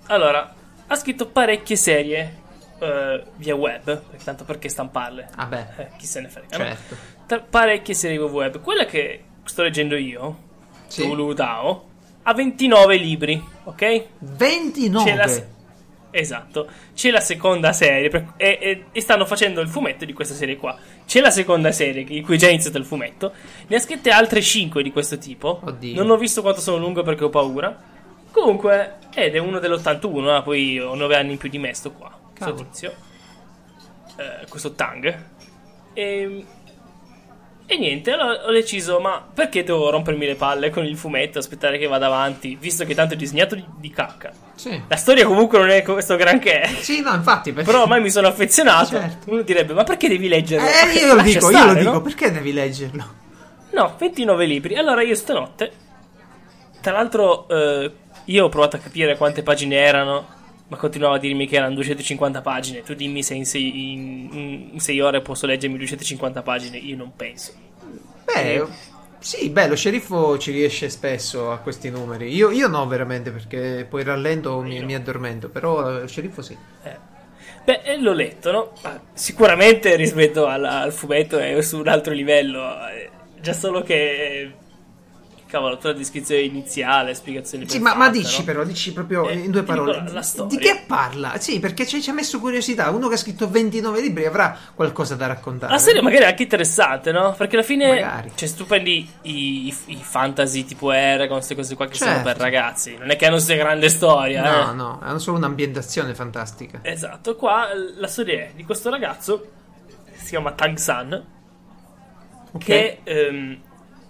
allora, ha scritto parecchie serie eh, via web, perché tanto perché stamparle? Ah beh, Eh, chi se ne frega, no? certo. Ta- parecchie serie web. Quella che sto leggendo io, Sì. Tulu Dao, ha 29 libri, ok? 29. C'è la esatto, c'è la seconda serie per- e, e- e stanno facendo il fumetto di questa serie qua. C'è la seconda serie di cui è già iniziato il fumetto. Ne ha scritte altre 5 di questo tipo. Oddio. Non ho visto quanto sono lungo perché ho paura. Comunque, ed è uno dell'81, ah, poi ho 9 anni in più di me sto qua. Questo tizio. Eh, questo Tang. E, e niente, allora ho deciso, ma perché devo rompermi le palle con il fumetto, aspettare che vada avanti, visto che tanto è disegnato di, di cacca. Sì. La storia comunque non è questo granché. Sì, no, infatti, perché... Però ormai mi sono affezionato. Certo. Uno direbbe, ma perché devi leggerlo? Eh, io lo dico, io stare, lo dico, no? perché devi leggerlo? No, 29 libri. Allora io stanotte, tra l'altro, eh, io ho provato a capire quante pagine erano, ma continuava a dirmi che erano 250 pagine. Tu dimmi se in 6 ore posso leggermi 250 pagine. Io non penso. Beh, sì, beh, lo sceriffo ci riesce spesso a questi numeri. Io, io no, veramente, perché poi rallento mi, no. mi addormento, però lo sceriffo sì. Eh. Beh, e l'ho letto, no? Ma sicuramente rispetto al, al fumetto è su un altro livello. eh, Già solo che. Cavolo, tutta la descrizione iniziale, spiegazioni Sì, ma, ma dici no? però, dici proprio Eh, in due parole. la- la di- che parla? Sì, perché ci, ci ha messo curiosità. Uno che ha scritto 29 libri avrà qualcosa da raccontare. La serie magari è anche interessante, no? Perché alla fine, Magari. cioè, tu prendi i, i- i fantasy tipo Eragon, queste cose qua che sono Certo. per ragazzi, non è che hanno questa grande storia, No, eh. no, hanno solo un'ambientazione fantastica. Esatto, qua la storia è di questo ragazzo, si chiama Tang San, Ok. che ehm,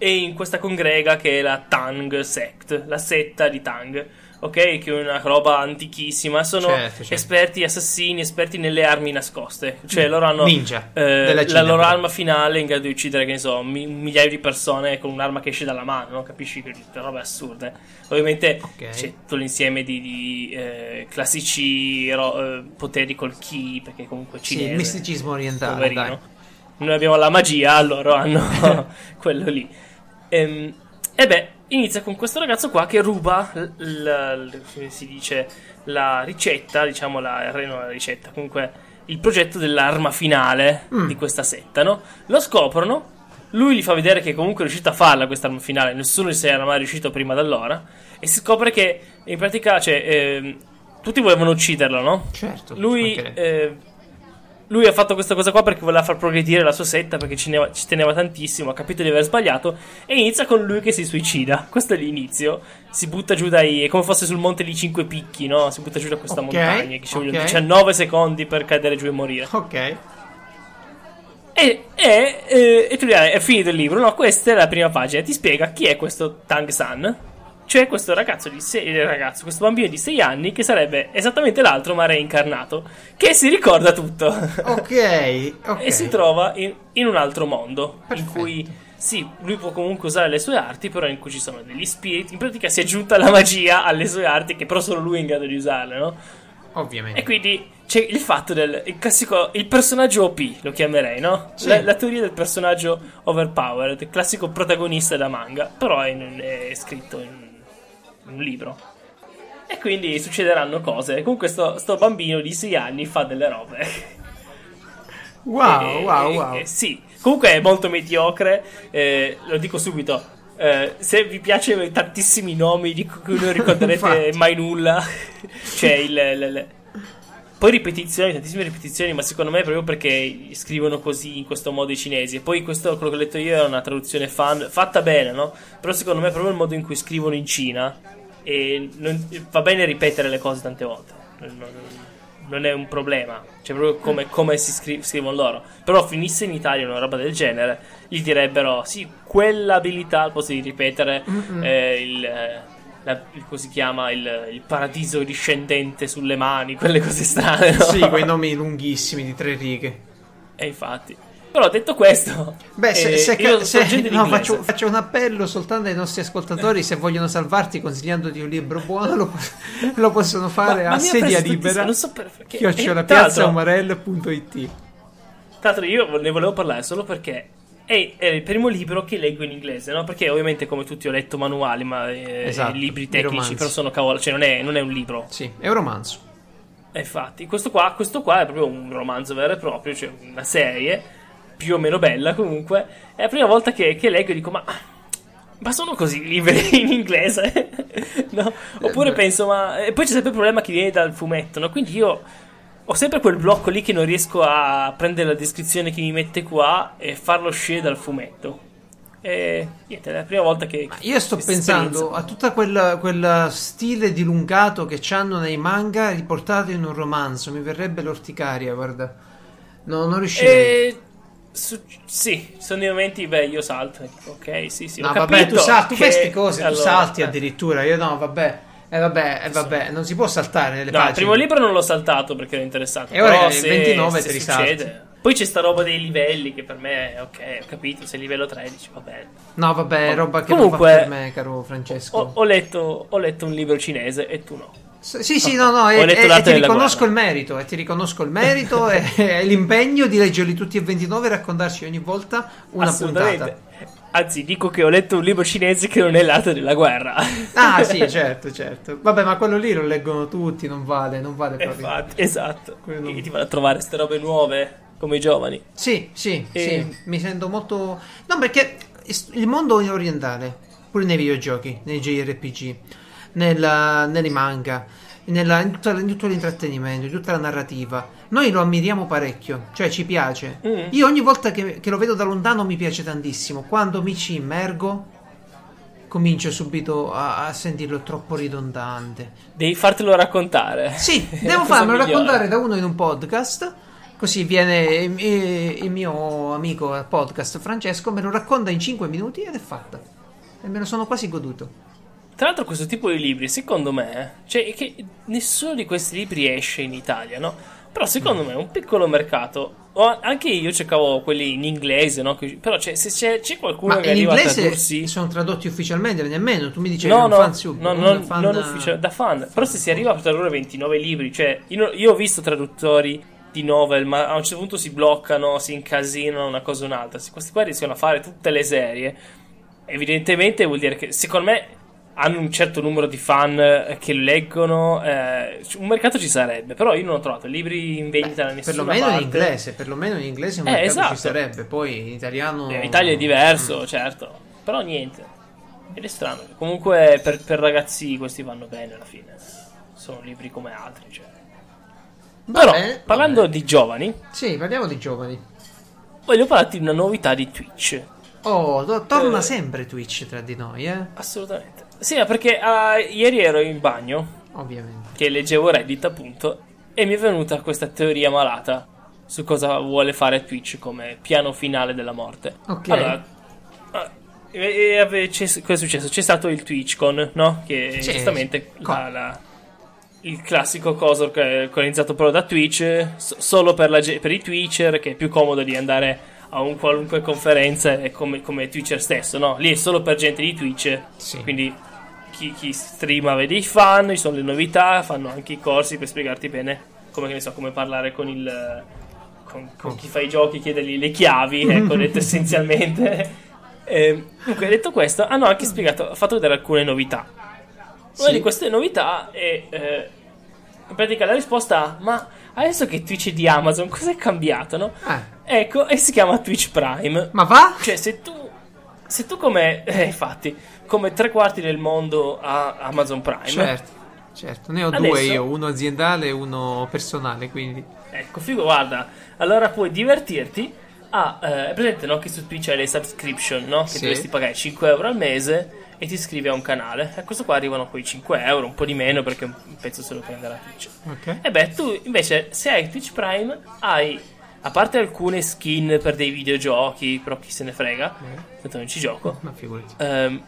è in questa congrega che è la Tang Sect, la setta di Tang. ok? Che è una roba antichissima. Sono Certo, certo. esperti assassini, esperti nelle armi nascoste. Cioè, loro hanno Ninja, eh, la loro però. arma finale in grado di uccidere, che ne so, mi- un migliaio di persone con un'arma che esce dalla mano, no? Capisci? che robe assurde. Ovviamente Ok. c'è tutto l'insieme di, di, eh, classici ro- eh, poteri col chi, perché comunque Sì, cinese. il misticismo orientale, poverino. dai. Noi abbiamo la magia, loro hanno quello lì. Ehm, e beh, inizia con questo ragazzo qua che ruba, l- l- come si dice, la ricetta, diciamo la, no, la ricetta, comunque il progetto dell'arma finale Mm. di questa setta, no? Lo scoprono, lui gli fa vedere che comunque è riuscito a farla questa arma finale, nessuno si era mai riuscito prima da allora, e si scopre che in pratica, cioè, ehm, tutti volevano ucciderlo, no? Certo. Lui, eh, lui ha fatto questa cosa qua perché voleva far progredire la sua setta, perché ci, ne- ci teneva tantissimo, ha capito di aver sbagliato e inizia con lui che si suicida. Questo è l'inizio. Si butta giù dai... è come fosse sul monte di cinque picchi, no? Si butta giù da questa Ok, montagna che ci vogliono ok. 19 secondi per cadere giù e morire. Ok. E, e, eh, e tu dirai, è finito il libro? No, questa è la prima pagina. Ti spiega chi è questo Tang San. Cioè questo ragazzo di 6 ragazzo, questo bambino di 6 anni che sarebbe esattamente l'altro ma reincarnato, che si ricorda tutto. Ok, ok. e si trova in, in un altro mondo in Perfetto. cui sì, lui può comunque usare le sue arti, però in cui ci sono degli spiriti. In pratica si è aggiunta la magia alle sue arti, che però solo lui è in grado di usarle, no? Ovviamente. E quindi c'è il fatto del il classico il personaggio OP, lo chiamerei, no? Sì. La, la teoria del personaggio overpowered, il classico protagonista da manga, però è, in- è scritto in, in un libro. E quindi succederanno cose. Comunque sto, sto bambino di 6 anni fa delle robe. Wow, Eh, wow, wow. sì, comunque è molto mediocre. eh, lo dico subito. eh, se vi piacciono tantissimi nomi di cui non ricorderete mai nulla, c'è il, il- il- poi ripetizioni, tantissime ripetizioni, ma secondo me è proprio perché scrivono così in questo modo i cinesi. E poi questo, quello che ho letto io, è una traduzione fan, fatta bene, no? Però secondo me è proprio il modo in cui scrivono in Cina. E non- va bene ripetere le cose tante volte. Non, non- non è un problema. Cioè, proprio come, come si scri- scrivono loro. Però finisse in Italia una roba del genere, gli direbbero, sì, quell'abilità al posto di ripetere eh, il... eh, la- si chiama il, il paradiso discendente sulle mani, quelle cose strane, no? Sì, quei nomi lunghissimi di tre righe. E infatti. Però detto questo, Beh, se, eh, se- io se- no, faccio, faccio un appello soltanto ai nostri ascoltatori. Se vogliono salvarti consigliandoti un libro buono, lo, lo possono fare Ma- a ma ha sedia libera. non so perché. E tra l'altro- piazzaumarell.it. Tra l'altro io ne volevo parlare solo perché è, è il primo libro che leggo in inglese, no? Perché ovviamente come tutti ho letto manuali, ma eh, Esatto, libri tecnici, però sono cavolo, cioè non è, non è un libro. Sì, è un romanzo. E infatti, questo qua, questo qua è proprio un romanzo vero e proprio, cioè una serie, più o meno bella comunque. È la prima volta che, che leggo e dico, ma... Ma sono così liberi in inglese? no? Oppure beh. penso, ma... E poi c'è sempre il problema che viene dal fumetto, no? Quindi io ho sempre quel blocco lì che non riesco a prendere la descrizione che mi mette qua e farlo uscire dal fumetto. E niente, è la prima volta che... Ma io sto pensando a tutto quel, quel stile dilungato che hanno nei manga riportato in un romanzo. Mi verrebbe l'orticaria, guarda. No, non riuscirei. E... su- sì, sono dei momenti, beh, io salto. Ok, sì, sì. ho no, vabbè, capito tu salti, tu che- queste cose, allora, tu salti eh. addirittura. Io no, vabbè. Eh, vabbè, eh, vabbè, non si può saltare nelle No, il pagine. primo libro non l'ho saltato perché ero interessato. E ora il se, 29 se te li succede. salti. Poi c'è sta roba dei livelli che per me, ok, ho capito, sei livello 13, va bene. No, vabbè, è roba che Comunque- per me, caro Francesco. Ho, ho letto, ho letto un libro cinese e tu no. Sì, sì, no, no, e, e- e ti riconosco il merito, e ti riconosco il merito e, l'impegno di leggerli tutti e 29 e raccontarci ogni volta una puntata. Anzi, dico che ho letto un libro cinese che non è l'arte della guerra. Ah, sì, certo, certo. Vabbè, ma quello lì lo leggono tutti, non vale, non vale proprio. Infatti, esatto. Quello- Che ti vanno a trovare queste robe nuove, come i giovani. Sì, sì, E- sì, mi sento molto... No, perché il mondo orientale, pure nei videogiochi, nei JRPG, nella, nei manga, nella- in, tutta- in tutto l'intrattenimento, in tutta la narrativa, noi lo ammiriamo parecchio, cioè ci piace. Mm. Io ogni volta che, che lo vedo da lontano mi piace tantissimo, quando mi ci immergo comincio subito a, a sentirlo troppo ridondante. Devi fartelo raccontare. Sì, devo farmelo migliore. raccontare da uno in un podcast. Così viene il, il mio amico podcast Francesco, me lo racconta in 5 minuti ed è fatta. E me lo sono quasi goduto. Tra l'altro questo tipo di libri, secondo me, cioè che nessuno di questi libri esce in Italia, no? Però secondo me è un piccolo mercato. O anche io cercavo quelli in inglese, no? Però c'è, se c'è, c'è qualcuno Ma che arriva a tradursi... sono tradotti ufficialmente, nemmeno. Tu mi dicevi No, no, fan sub, no, non, fan- non ufficiale, da fan. Però se si arriva a tradurre 29 libri, cioè, io, io ho visto traduttori di novel, ma a un certo punto si bloccano, si incasinano una cosa o un'altra. Se questi qua riescono a fare tutte le serie, evidentemente vuol dire che, secondo me, hanno un certo numero di fan eh, che leggono. eh, un mercato ci sarebbe, però io non ho trovato libri in vendita da nessuna Perlomeno parte. in inglese, perlomeno in inglese un Eh, mercato esatto. ci sarebbe. Poi in italiano. Eh, In Italia è diverso, certo. Però niente. Ed è strano. Comunque per, per ragazzi questi vanno bene alla fine. Sono libri come altri. Cioè. Però, bene, va parlando di giovani, Sì, parliamo di giovani. voglio parlarti di una novità di Twitch. Oh, to- torna Eh. sempre Twitch tra di noi, eh? Assolutamente. Sì, ma perché ah, ieri ero in bagno, Ovviamente. che leggevo Reddit appunto, e mi è venuta questa teoria malata su cosa vuole fare Twitch come piano finale della morte. Ok. Allora, ah, e- e c'è- cosa è successo? C'è stato il TwitchCon, no? Che Sì, giustamente la- la- il classico coso che è organizzato però da Twitch, so- solo per, la per i Twitcher, che è più comodo di andare a un qualunque conferenza come, come Twitcher stesso, no? Lì è solo per gente di Twitch, Sì. quindi chi, chi streama vede i fan, ci sono le novità, fanno anche i corsi per spiegarti bene come, so, come parlare con il... Con, con chi fa i giochi, chiedergli le chiavi, ecco, detto essenzialmente. Eh, comunque, detto questo, hanno anche spiegato, ha fatto vedere alcune novità. Una Sì. di queste novità è eh, in pratica la risposta: Ma adesso che Twitch è di Amazon, cos'è cambiato? No? Eh, Ecco, e si chiama Twitch Prime. ma va? Cioè, se tu, se tu come, eh, infatti, come tre quarti del mondo ha Amazon Prime, Certo, certo. Ne ho Adesso- due io, uno aziendale e uno personale, quindi... ecco, figo, guarda, allora puoi divertirti a, eh, presente, no? Che su Twitch hai le subscription, no? Che Sì. dovresti pagare 5 euro al mese e ti iscrivi a un canale. E questo qua arrivano quei 5 euro, un po' di meno perché un pezzo se lo prende la Twitch. Ok. E beh, tu invece, se hai Twitch Prime, hai, a parte alcune skin per dei videogiochi, però chi se ne frega, tanto non ci gioco, Ma figurati. ehm,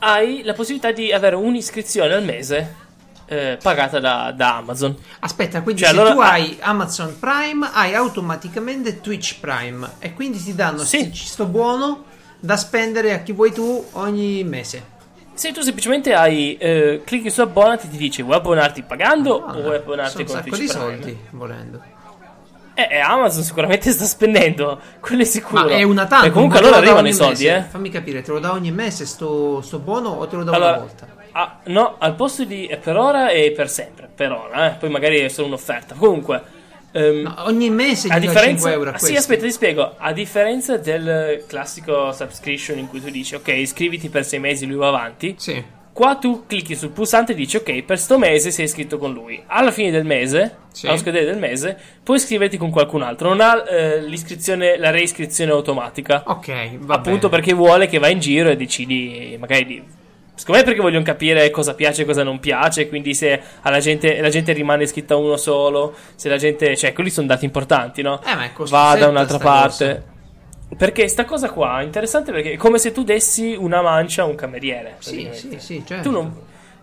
hai la possibilità di avere un'iscrizione al mese eh, pagata da, da Amazon. Aspetta, quindi Cioè, se allora- tu hai Amazon Prime, hai automaticamente Twitch Prime e quindi ti danno Sì. sto buono da spendere a chi vuoi tu ogni mese. Se tu semplicemente hai eh, clicchi su abbonati e ti dice vuoi abbonarti pagando Ah, o vuoi abbonarti con Twitch Prime? soldi, volendo. Eh, eh, Amazon sicuramente sta spendendo, quello è sicuro. Ma è una tanto. E comunque allora arrivano i soldi, mese. eh. Fammi capire, te lo dà ogni mese sto, sto buono o te lo dà Allora, una volta? ah, no, al posto di eh, per ora e per sempre, per ora, eh. poi magari è solo un'offerta. Comunque, ehm, No, ogni mese a differenza 5 euro a Ah. Sì, aspetta, ti spiego. A differenza del classico subscription in cui tu dici ok, iscriviti per sei mesi, lui va avanti. Sì. Qua tu clicchi sul pulsante e dici ok, per sto mese sei iscritto con lui. Alla fine del mese, Sì. allo scadere del mese, puoi iscriverti con qualcun altro. Non ha eh, l'iscrizione, la reiscrizione automatica. Ok, va appunto bene. perché vuole che vai in giro e decidi magari di Secondo me perché vogliono capire cosa piace e cosa non piace, quindi se alla gente, la gente rimane iscritta a uno solo, se la gente, cioè quelli sono dati importanti, no? Eh, ma è Va da un'altra parte. Perché sta cosa qua è interessante perché è come se tu dessi una mancia a un cameriere. Sì, sì, sì, certo. Tu non.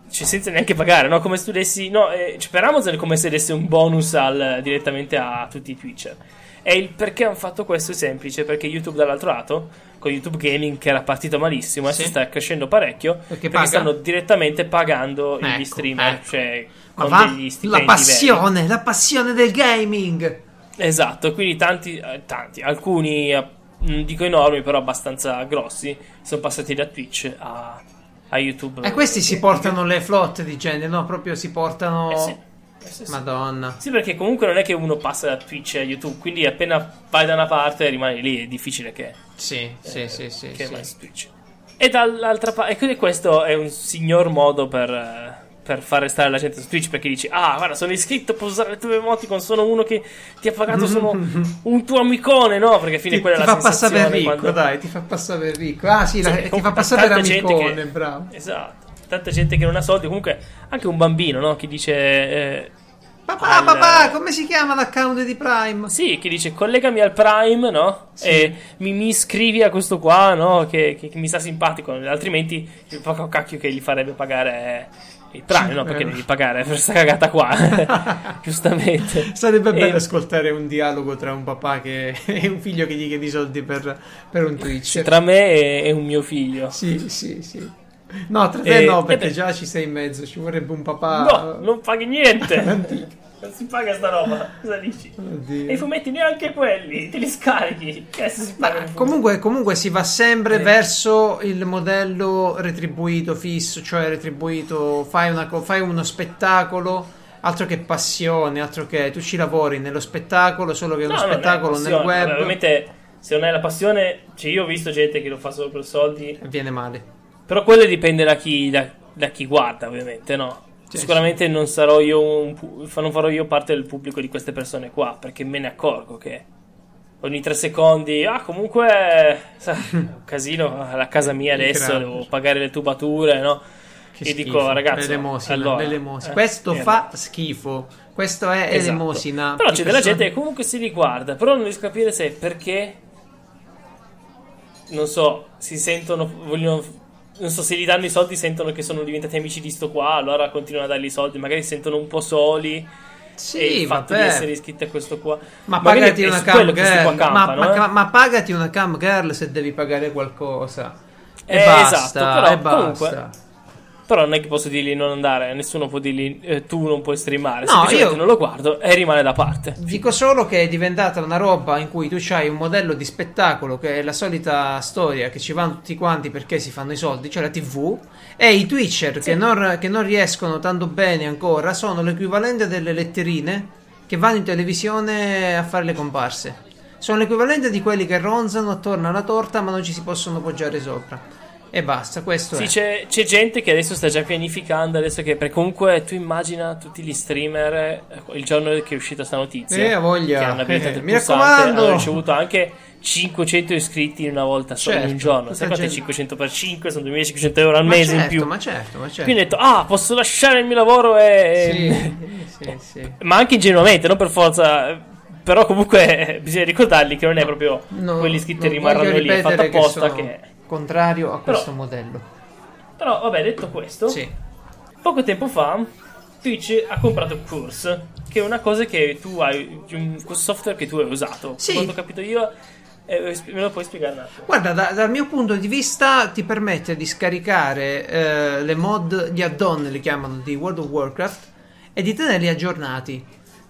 Cioè, senza neanche pagare, no? Come se tu dessi. No, eh, cioè, per Amazon è come se dessi un bonus al- direttamente a tutti i Twitcher. E il perché hanno fatto questo è semplice: perché YouTube dall'altro lato, con YouTube Gaming che era partito malissimo, adesso Sì. sta crescendo parecchio. Perché Perché, stanno direttamente pagando gli Ecco, streamer, ecco. cioè Ma con degli La veri. passione, la passione del gaming. Esatto, quindi tanti, eh, tanti alcuni eh, non dico enormi, però abbastanza grossi, sono passati da Twitch a, a YouTube. E questi si portano le flotte di genere, no? Proprio si portano... Eh sì, eh sì, sì. Madonna. Sì, perché comunque non è che uno passa da Twitch a YouTube, quindi appena vai da una parte rimani lì, è difficile che, Sì, sì, eh, sì, sì. che sì. vai su Twitch. E dall'altra parte, e quindi questo è un signor modo per, eh, per far restare la gente su Twitch, perché dici, ah, guarda, sono iscritto, posso usare le tue emoticon, sono uno che ti ha pagato, sono un tuo amicone, no? Perché alla fine Ti, quella ti è la fa passare per sensazione ricco, quando... dai, ti fa passare ricco. Ah sì, la- Sì, ti fa passare amicone, che- bravo. Esatto. Tanta gente che non ha soldi, comunque anche un bambino, no? Che dice... eh, Papà, al- papà, come si chiama l'account di Prime? Sì, che dice collegami al Prime, no? Sì. E mi, mi iscrivi a questo qua, no? Che, che- che mi sta simpatico. Altrimenti il poco cacchio che gli farebbe pagare Sì, no? Perché devi pagare per questa cagata qua. Giustamente. Sarebbe bello E- ascoltare un dialogo tra un papà che e un figlio che gli chiede i soldi per, per un Twitch. Tra me e, e un mio figlio. Sì, sì, sì. No, tra te E- no, perché già ci sei in mezzo. Ci vorrebbe un papà. No, non paghi niente. Non si paga sta roba. Cosa dici? Oddio. E i fumetti neanche quelli, te li scarichi. Fumetti. comunque, comunque si va sempre Eh. verso il modello retribuito fisso, cioè retribuito, fai, una fai uno spettacolo, altro che passione, altro che tu ci lavori nello spettacolo, solo che è uno No, spettacolo nel passione. web Vabbè, ovviamente, se non hai la passione, cioè io ho visto gente che lo fa solo per soldi. viene male. Però quello dipende da chi, da, da chi guarda, ovviamente, no? Sì, Sicuramente non sarò io un non farò io parte del pubblico di queste persone qua, perché me ne accorgo che ogni tre secondi, ah, comunque, sa, un casino alla casa mia adesso, Grande. devo pagare le tubature, no? Che e schifo. dico, ragazzi, l'elemosina, allora, l'elemosina. eh, questo eh, fa schifo. Questo è Esatto. elemosina. Però c'è della persone- gente che comunque si riguarda, però non riesco a capire se perché non so, si sentono vogliono non so se gli danno i soldi sentono che sono diventati amici di sto qua, allora continuano a dargli i soldi, magari si sentono un po' soli e Sì, il fatto vabbè. di essere iscritti a questo qua. Ma Magari pagati una cam girl. qua ma, campano, ma- eh. ma pagati una cam girl se devi pagare qualcosa. E Eh, basta, esatto, però e basta. comunque- Però non è che posso dirgli non andare, nessuno può dirgli eh, tu non puoi streamare, No, io- non lo guardo e rimane da parte. Dico solo che è diventata una roba in cui tu hai un modello di spettacolo che è la solita storia che ci vanno tutti quanti perché si fanno i soldi, cioè la TV, e i Twitcher che, non, che non riescono tanto bene ancora sono l'equivalente delle letterine che vanno in televisione a fare le comparse. Sono l'equivalente di quelli che ronzano attorno alla torta ma non ci si possono poggiare sopra. E basta, questo Sì, è. c'è, c'è gente che adesso sta già pianificando. Adesso che, perché comunque tu immagina tutti gli streamer eh, il giorno che è uscita sta notizia. Eh, ha voglia. Che hanno abilitato Eh, il mi pulsante, raccomando. Hanno ricevuto anche 500 iscritti in una volta solo in Certo, un giorno. tutta Sai quanto è gente- 500 per 5? Sono 2500 euro al Ma mese certo, in più. ma certo, ma certo. Quindi ho detto, ah, posso lasciare il mio lavoro e. Sì, sì, sì. Ma anche ingenuamente, non per forza. Però comunque bisogna ricordargli che non è proprio No, quelli iscritti rimarranno lì. È fatto ripetere che apposta sono che. Contrario a Però- questo modello. Però, vabbè, detto questo. Sì. Poco tempo fa Twitch ha comprato Curse, che è una cosa che tu hai, un software che tu hai usato. Sì. Quanto ho capito io, eh, me lo puoi spiegare un attimo? Guarda, da- dal mio punto di vista ti permette di scaricare eh, le mod, gli add-on li chiamano di World of Warcraft e di tenerli aggiornati.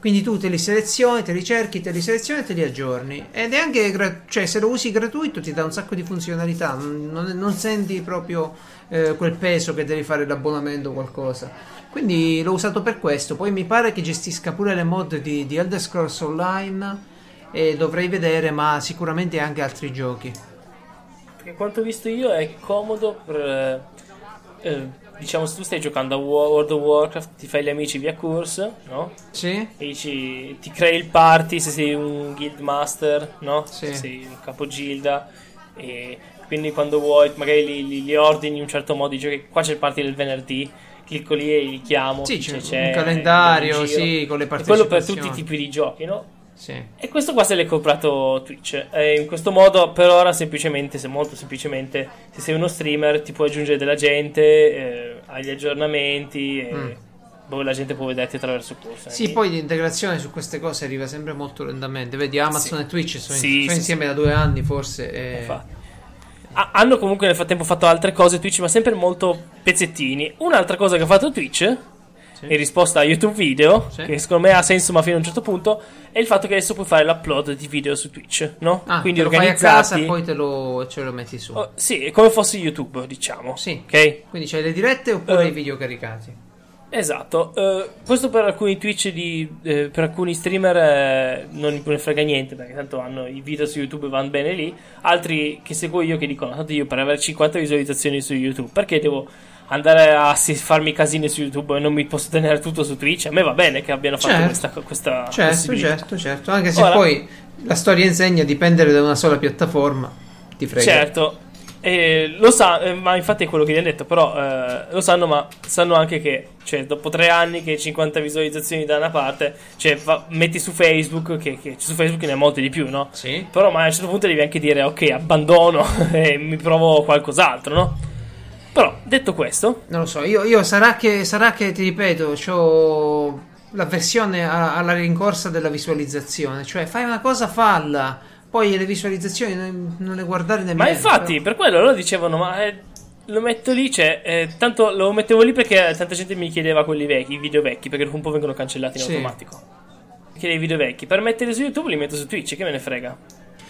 Quindi tu te li selezioni, te li cerchi, te li selezioni e te li aggiorni. Ed è anche, gra- cioè se lo usi gratuito ti dà un sacco di funzionalità, non, non- non senti proprio eh, quel peso che devi fare l'abbonamento o qualcosa. Quindi l'ho usato per questo. Poi mi pare che gestisca pure le mod di, di Elder Scrolls Online e dovrei vedere, ma sicuramente anche altri giochi. Perché quanto ho visto io è comodo per... eh, eh, diciamo, se tu stai giocando a Wo- World of Warcraft, ti fai gli amici via Curse, no? Sì? E dici, ti crei il party se sei un guild master, no? Sì. Se sei un capogilda. E quindi quando vuoi, magari li, li- li ordini in un certo modo, dici che qua c'è il party del venerdì, clicco lì e li chiamo. Sì, dice, c'è un calendario, sì, con le E quello per partecipazioni. tutti i tipi di giochi, no? Sì. E questo qua se l'è comprato Twitch. E in questo modo, per ora, semplicemente, se molto semplicemente, se sei uno streamer, ti puoi aggiungere della gente eh, agli aggiornamenti e Mm. boh, la gente può vederti attraverso corsa. Sì, poi l'integrazione su queste cose arriva sempre molto lentamente. Vedi, Amazon Sì. e Twitch sono, Sì, sono sì, insieme da due anni, forse. e- Infatti. Ha- hanno comunque nel frattempo fatto altre cose Twitch, ma sempre molto pezzettini. Un'altra cosa che ha fatto Twitch, Sì. in risposta a YouTube video, Sì. che secondo me ha senso ma fino a un certo punto, è il fatto che adesso puoi fare l'upload di video su Twitch, no? Ah, Quindi lo fai a casa organizzati. e poi te lo, ce lo metti su. Oh, sì, è come fosse YouTube, diciamo. Sì. Ok? Quindi c'hai le dirette oppure Eh. i video caricati? Esatto, eh, questo per alcuni Twitch di, eh, per alcuni streamer non ne frega niente perché tanto hanno i video su YouTube e vanno bene lì, altri che seguo io che dicono tanto io per avere 50 visualizzazioni su YouTube perché devo andare a farmi casini su YouTube e non mi posso tenere tutto su Twitch? A me va bene che abbiano fatto Certo. questa, questa Certo, certo, certo. Anche se Ora- poi la storia insegna a dipendere da una sola piattaforma. Ti frega. Certo, E lo sa, eh, ma infatti è quello che gli hanno detto, però eh, lo sanno, ma sanno anche che, cioè, dopo tre anni che 50 visualizzazioni da una parte, cioè, va- metti su Facebook, che, che su Facebook ne ha molte di più, no? Sì. Però ma a un certo punto devi anche dire, ok, abbandono e mi provo qualcos'altro, no? Però, detto questo, Non lo so, io, io sarà, che, sarà che, ti ripeto, ho l'avversione alla rincorsa della visualizzazione. Cioè, fai una cosa, falla. Poi le visualizzazioni non, le guardare nemmeno. Ma infatti, però- per quello loro dicevano, ma eh, lo metto lì, cioè, eh, tanto lo mettevo lì perché tanta gente mi chiedeva quelli vecchi, i video vecchi, perché dopo un po' vengono cancellati in Sì. automatico. Mi chiedeva i video vecchi, per metterli su YouTube li metto su Twitch, che me ne frega.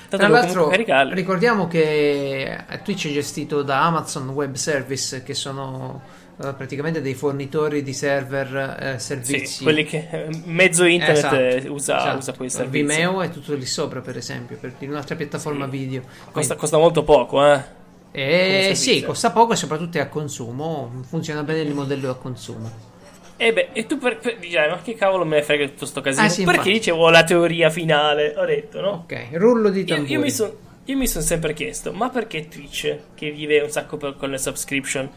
Tra l'altro, ricordiamo che Twitch è gestito da Amazon Web Service, che sono eh, praticamente dei fornitori di server eh, servizi. Sì, quelli che eh, mezzo internet Esatto, eh, usa, esatto. usa quei servizi. Vimeo è tutto lì sopra, per esempio, per un'altra piattaforma Sì. video. Costa, costa molto poco, eh. E come sì, costa poco e soprattutto è a consumo. Funziona bene il modello a consumo. E beh, e tu per, per, dirai, ma che cavolo me ne frega tutto sto casino? Ah, sì, Perché infatti. dicevo la teoria finale? Ho detto, no? Ok, rullo di Io, tamburi. io mi sono io mi son sempre chiesto, ma perché Twitch, che vive un sacco per- con le subscription,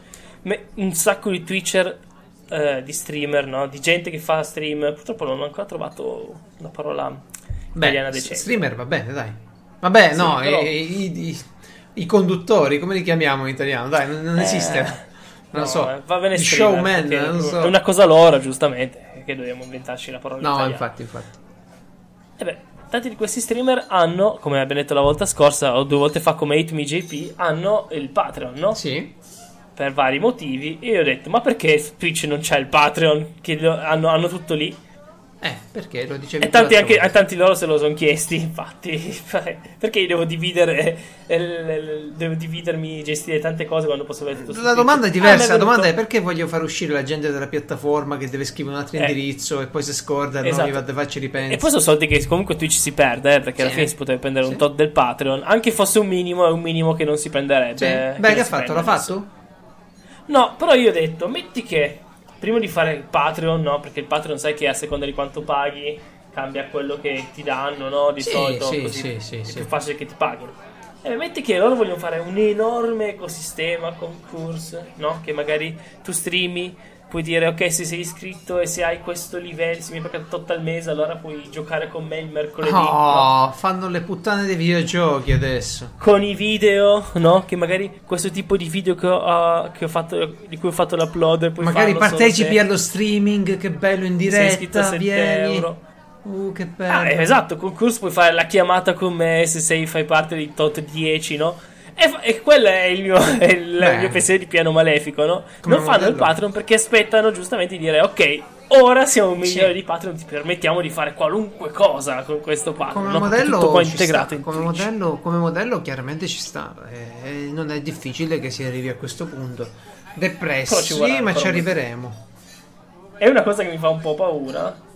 un sacco di Twitcher, eh, di streamer, no? Di gente che fa stream, purtroppo non ho ancora trovato una parola italiana Beh, decente. streamer va bene, dai. Vabbè, Sì, no, però- i, i- i- i conduttori, come li chiamiamo in italiano? Dai, non, non Eh, esiste. Non no, lo so. eh, va bene showman, non so. È una cosa loro, giustamente, che dobbiamo inventarci la parola No, italiana. infatti, infatti. E beh, tanti di questi streamer hanno, come abbiamo detto la volta scorsa, o due volte fa come 8MeJP, hanno il Patreon, no? Sì. per vari motivi e io ho detto ma perché Twitch non c'ha il Patreon che hanno, hanno tutto lì Eh, perché lo dicevi e tanti, anche, a tanti loro se lo sono chiesti infatti perché io devo dividere eh, l- devo dividermi gestire tante cose quando posso avere tutto La domanda è Ah, diversa. mi è La domanda è perché voglio far uscire la gente dalla piattaforma che deve scrivere un altro Eh. indirizzo e poi se scorda non Esatto. gli va da farci ripensa. e poi sono soldi che comunque Twitch si perde eh, perché alla Sì. fine si potrebbe prendere Sì. un tot del Patreon anche fosse un minimo è un minimo che non si prenderebbe Sì. eh, Beh, non che ha fatto? L'ha fatto? No, però io ho detto, metti che prima di fare il Patreon, no? Perché il Patreon sai che a seconda di quanto paghi cambia quello che ti danno, no? Di Sì, solito sì, così sì, sì, è più facile che ti paghino. E metti che loro vogliono fare un enorme ecosistema concorso, no? Che magari tu streami, puoi dire ok se sei iscritto e se hai questo livello, se mi hai pagato tot al mese, allora puoi giocare con me il mercoledì. no? Oh, fanno le puttane dei videogiochi adesso. con i video, no? Che magari questo tipo di video che ho, che ho fatto, di cui ho fatto l'upload, puoi Magari partecipi se allo streaming, che bello in sei iscritto a diretta, 7 vieni. euro. Uh, che bello. Ah, esatto, concorso puoi fare la chiamata con me se sei, fai parte di tot 10, no? E, fa- e quello è il mio, è il mio pensiero di piano malefico, no? Come non fanno il modello. Patreon perché aspettano giustamente di dire ok, ora siamo un milione Sì. di Patreon, ti permettiamo di fare qualunque cosa con questo Patreon. come no? Modello, tutto poi integrato in come, modello, come modello chiaramente ci sta. Eh, non è difficile che si arrivi a questo punto. Però ci Depressi, vorrà ma ci arriveremo. È una cosa che mi fa un po' paura.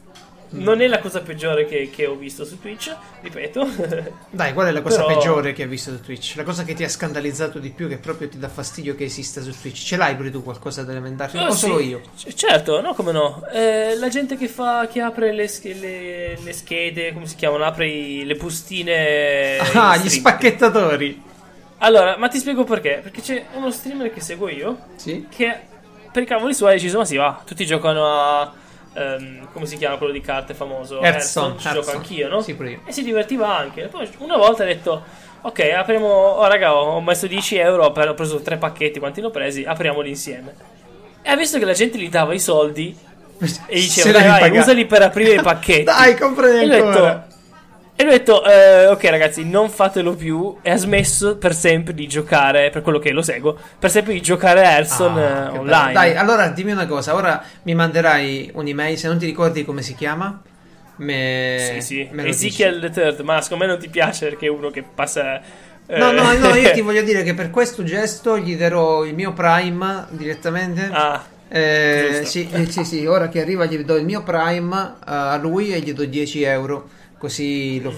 Non è la cosa peggiore che, che ho visto su Twitch, ripeto. Dai, qual è la cosa Però- peggiore che hai visto su Twitch? La cosa che ti ha scandalizzato di più, che proprio ti dà fastidio che esista su Twitch? Ce l'hai pure tu qualcosa da elementare? Oh, o sì. solo io? C- certo, no, come no. Eh, la gente che fa, che apre le, sch- le- le schede, come si chiamano? Apre i- le bustine. ah, in gli spacchettatori. Allora, ma ti spiego perché. Perché c'è uno streamer che seguo io Sì? che per i cavoli suoi ha deciso, ma sì, va, tutti giocano a. ehm, come si chiama quello di carte famoso? Hearthstone, ci gioco anch'io, no? Sì. E si divertiva anche. Poi una volta ha detto: Ok, apriamo. Oh, raga, ho messo 10 euro. Ho preso tre pacchetti. Quanti ne ho presi? Apriamoli insieme. E ha visto che la gente gli dava i soldi. E diceva: Dai, devi vai, pagare." usali per aprire i pacchetti. Dai, ha ancora. detto, e lui ha detto, eh, ok ragazzi, non fatelo più. E ha smesso per sempre di giocare, per quello che lo seguo, per sempre di giocare a Hearthstone Ah, eh, online. bello. Dai, allora dimmi una cosa. Ora mi manderai un'email. Se non ti ricordi come si chiama, me, Sì, sì. me. Ezekiel the Third, ma secondo me non ti piace perché è uno che passa... eh, No, no, no, io ti voglio dire che per questo gesto gli darò il mio Prime direttamente. ah, Eh, sì, sì, sì, ora che arriva gli do il mio Prime a lui e gli do 10 euro. Così lo,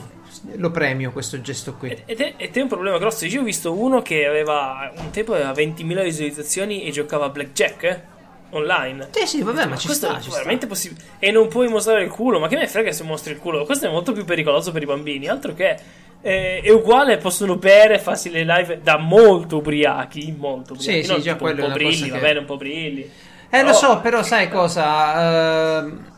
lo premio questo gesto qui. ed è, ed è un problema grosso. Io ho visto uno che aveva un tempo aveva 20.000 visualizzazioni e giocava a blackjack eh, online. Sì, sì, vabbè, ma ci questo sta, è ci veramente possibile. E non puoi mostrare il culo. Ma che me frega se mostri il culo? Questo è molto più pericoloso per i bambini. Altro che. è, è uguale, possono bere, farsi le live da molto ubriachi, molto ubriachi. Sì, non sì, già un po' brilli, che- va bene, un po' brilli. Eh, lo Però- so, però sai cosa? Ehm,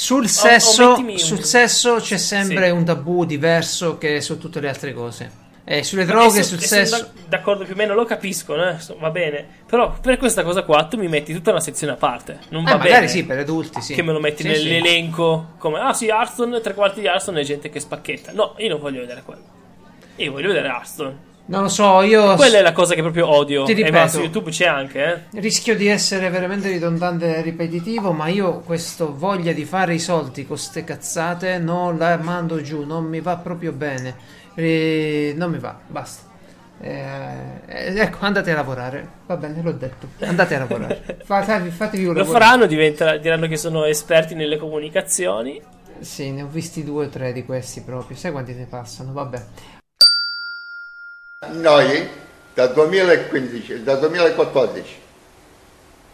sul sesso, sul sesso c'è sempre Sì. un tabù diverso che su tutte le altre cose. Eh, sulle droghe, sul sesso. d'ac- D'accordo più o meno, lo capisco, eh, va bene. Però per questa cosa qua tu mi metti tutta una sezione a parte. Non Eh, va magari bene. sì, per adulti, sì. Che me lo metti Sì, sì. nell'elenco come ah sì, Hearthstone, tre quarti di Hearthstone è gente che spacchetta. No, io non voglio vedere quello. Io voglio vedere Hearthstone. Non lo so, io Quella è la cosa che proprio odio. Ti e beh, ripeto. su YouTube c'è anche, eh. rischio di essere veramente ridondante e ripetitivo, ma io questo voglia di fare i soldi con ste cazzate non la mando giù, non mi va proprio bene. Eh, non mi va, basta. Eh, eh, ecco, andate a lavorare. Va bene, l'ho detto. Andate a lavorare. Fatevi, fatevi un Lo lavoro. faranno, diventerà- diranno che sono esperti nelle comunicazioni. Sì, ne ho visti due o tre di questi proprio. Sai quanti ne passano? Vabbè. Noi da 2015, da 2014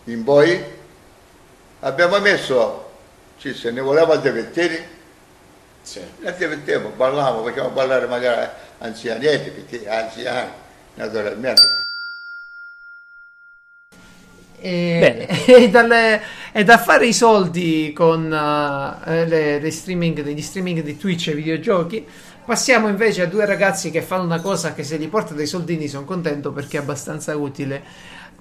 in poi abbiamo messo, ci se ne voleva divertire, Sì. ne divertiamo, parlavamo, facciamo parlare magari anzianetti, perché anziani, naturalmente. E, Bene. e dalle- e da fare i soldi con eh, le, le streaming, gli streaming di Twitch e videogiochi. Passiamo invece a due ragazzi che fanno una cosa che se gli porta dei soldini sono contento perché è abbastanza utile.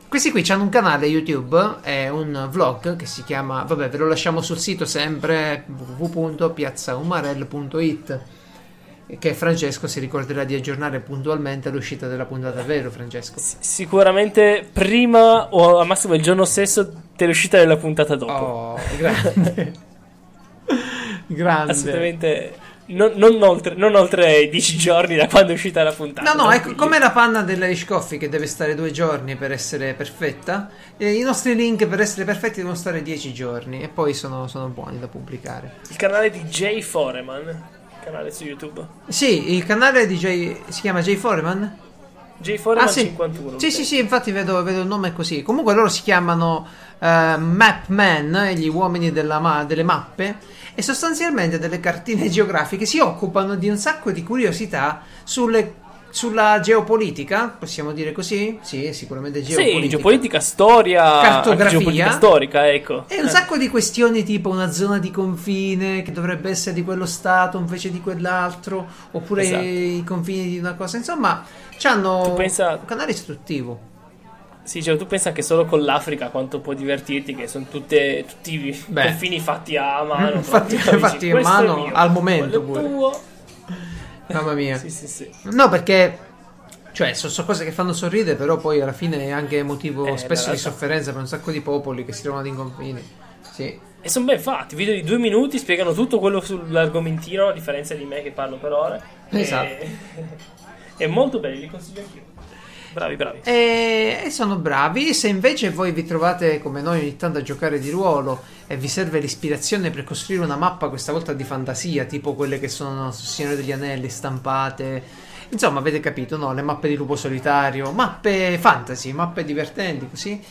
Questi qui hanno un canale YouTube, è un vlog che si chiama, vabbè ve lo lasciamo sul sito sempre www.piazzaumarell.it che Francesco si ricorderà di aggiornare puntualmente all'uscita della puntata, vero Francesco? S- sicuramente prima o al massimo il giorno stesso dell'uscita della puntata dopo. Oh, grande. grande. Assolutamente. Non, non oltre, non oltre i 10 giorni da quando è uscita la puntata. No, no, ecco, come la panna dell'Irish Coffee che deve stare due giorni per essere perfetta, eh, i nostri link per essere perfetti devono stare dieci giorni e poi sono, sono buoni da pubblicare. Il canale di Jay Foreman. Canale su YouTube. Sì, il canale di J si chiama Foreman? Jay Foreman Ah, sì. 51. Sì, sì, sì, infatti vedo, vedo il nome così. Comunque loro si chiamano eh, Mapman, gli uomini ma- delle mappe, e sostanzialmente delle cartine geografiche si occupano di un sacco di curiosità sulle- sulla geopolitica, possiamo dire così? Sì, sicuramente geopolitica. Sì, geopolitica, storia, Cartografia. geopolitica storica, ecco. E un sacco di questioni tipo una zona di confine che dovrebbe essere di quello stato invece di quell'altro, oppure Esatto. i confini di una cosa. Insomma, hanno pensa- un canale istruttivo. Sì, cioè, tu pensa che solo con l'Africa quanto può divertirti, che sono tutte, tutti i confini fatti a mano. Fatti- fatti a "Questo è mano al momento pure." tuo". Mamma mia. Sì, sì, sì. No, perché cioè, sono so cose che fanno sorridere, però poi alla fine è anche motivo Eh, spesso di sofferenza per un sacco di popoli che si trovano in confini. Sì. E sono ben fatti, video di due minuti spiegano tutto quello sull'argomentino, a differenza di me che parlo per ore. Esatto. E... è molto belli, li consiglio anch'io. Bravi, bravi. E, e sono bravi. Se invece voi vi trovate come noi ogni tanto a giocare di ruolo e vi serve l'ispirazione per costruire una mappa, questa volta di fantasia, tipo quelle che sono su Signore degli Anelli stampate. Insomma, avete capito, no? Le mappe di lupo solitario, mappe fantasy, mappe divertenti, così.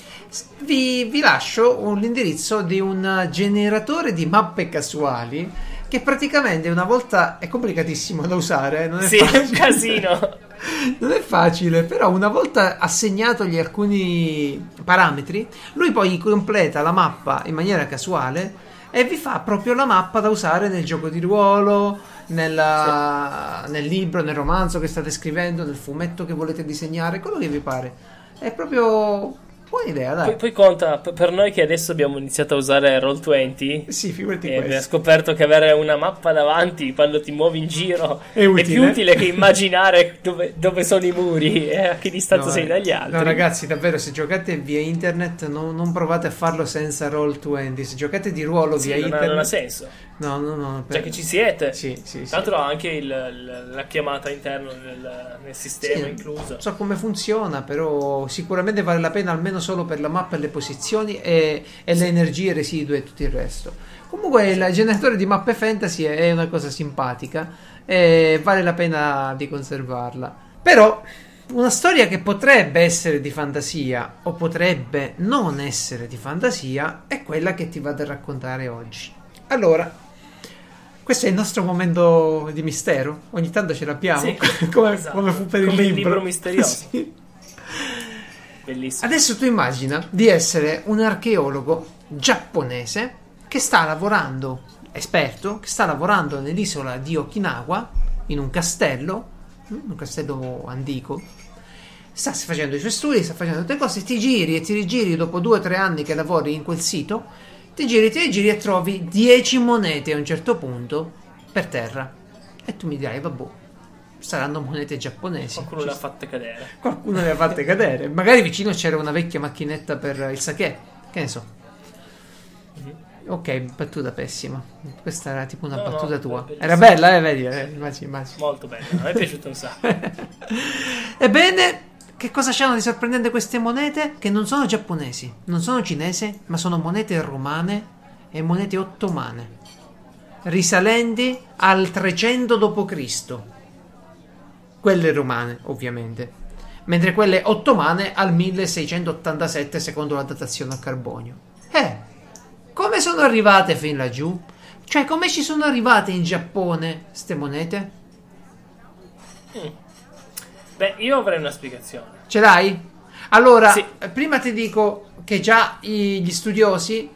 Vi, vi lascio un- l'indirizzo di un generatore di mappe casuali che praticamente una volta è complicatissimo da usare, non è Sì, è un facile. casino. Non è facile, però una volta assegnatogli alcuni parametri, lui poi completa la mappa in maniera casuale e vi fa proprio la mappa da usare nel gioco di ruolo, nella- nel libro, nel romanzo che state scrivendo, nel fumetto che volete disegnare, quello che vi pare. È proprio buona idea, dai. Poi, poi conta, per noi che adesso abbiamo iniziato a usare Roll20, Sì, figurati e abbiamo scoperto che avere una mappa davanti quando ti muovi in giro È utile. più utile che immaginare dove, dove sono i muri e a che distanza No, sei dagli altri. No, ragazzi, davvero, se giocate via internet, non, non provate a farlo senza Roll20. Se giocate di ruolo Sì, via non, internet, non ha senso. No, no, no. Per- che ci siete. Sì, sì, sì. Tra l'altro ha anche il- il- la chiamata interna nel, nel sistema Sì, incluso. Non so come funziona, però sicuramente vale la pena almeno solo per la mappa e le posizioni e, e le energie residue e tutto il resto. Comunque il generatore di mappe fantasy è una cosa simpatica e vale la pena di conservarla. Però una storia che potrebbe essere di fantasia o potrebbe non essere di fantasia è quella che ti vado a raccontare oggi. Allora, Questo è il nostro momento di mistero. Ogni tanto ce l'abbiamo. Sì, come, esatto. come fu per il Come il libro. libro misterioso. Sì. Bellissimo. Adesso tu immagina di essere un archeologo giapponese che sta lavorando, esperto, che sta lavorando nell'isola di Okinawa, in un castello, mm, un castello antico. Sta facendo i suoi studi, sta facendo tutte cose, ti giri e ti rigiri dopo due o tre anni che lavori in quel sito, ti giri ti rigiri e trovi 10 monete a un certo punto per terra. E tu mi dirai, vabbè, saranno monete giapponesi. Qualcuno le ha fatte cadere. Qualcuno le ha fatte cadere. Magari vicino c'era una vecchia macchinetta per il sake. Che ne so. Ok, battuta pessima. Questa era tipo una No, no, battuta tua. bellissima. Era bella, eh, vedi? Eh, immagini, immagini. Molto bello. A me è piaciuto un sacco. Ebbene, che cosa c'hanno di sorprendente queste monete? Che non sono giapponesi, non sono cinesi, ma sono monete romane e monete ottomane. Risalenti al 300 d.C. Quelle romane, ovviamente. Mentre quelle ottomane al 1687 secondo la datazione a carbonio. Eh, come sono arrivate fin laggiù? Cioè, come ci sono arrivate in Giappone ste monete? Beh, io avrei una spiegazione. Ce l'hai? Allora, Sì. prima ti dico che già gli studiosi,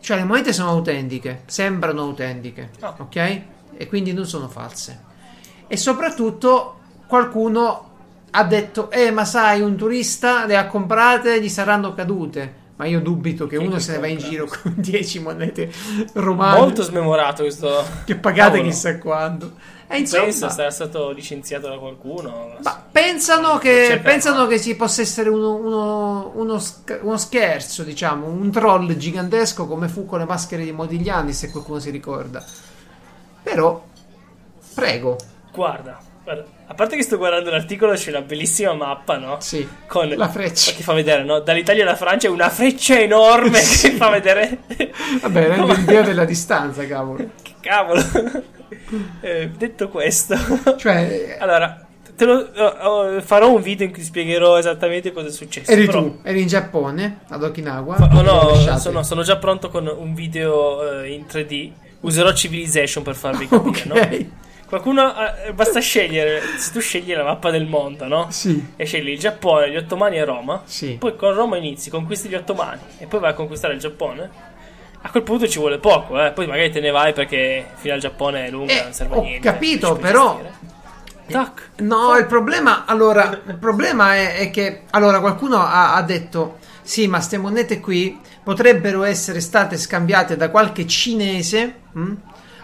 cioè le monete sono autentiche, sembrano autentiche, Ah. ok? E quindi non sono false. E soprattutto qualcuno ha detto, eh ma sai, un turista le ha comprate, gli saranno cadute. Ma io dubito che Chi uno se ne va in giro con 10 monete romane Molto smemorato questo. che pagate Cavolo. chissà quando. E insomma, Penso sarà stato licenziato da qualcuno. ma pensano che, pensano che ci possa essere uno, uno- uno uno scherzo, diciamo, un troll gigantesco come fu con le maschere di Modigliani, se qualcuno si ricorda. Però, prego, Guarda, guarda, a parte che sto guardando l'articolo, c'è una bellissima mappa, no? sì, Con la freccia. Che fa vedere, no? Dall'Italia alla Francia è una freccia enorme Sì. che fa vedere. Vabbè, rende l'idea della distanza, cavolo. Che cavolo. Eh, detto questo, Cioè, allora, lo- oh, farò un video in cui spiegherò esattamente cosa è successo. eri però- tu, eri in Giappone, ad Okinawa. Oh no, sono, sono già pronto con un video eh, in 3D. Userò Civilization per farvi capire, no? Ok, Qualcuno eh, basta scegliere, se tu scegli la mappa del mondo, no? sì, E scegli il Giappone, gli Ottomani e Roma. sì. Poi con Roma inizi, conquisti gli Ottomani e poi vai a conquistare il Giappone. A quel punto ci vuole poco, eh. Poi magari te ne vai perché fino al Giappone è lunga, Eh, non serve a ho niente. capito, ci puoi però-. Tac. No, il problema, allora, il problema è, è che, allora, qualcuno ha, ha detto, sì, ma ste monete qui potrebbero essere state scambiate da qualche cinese mh,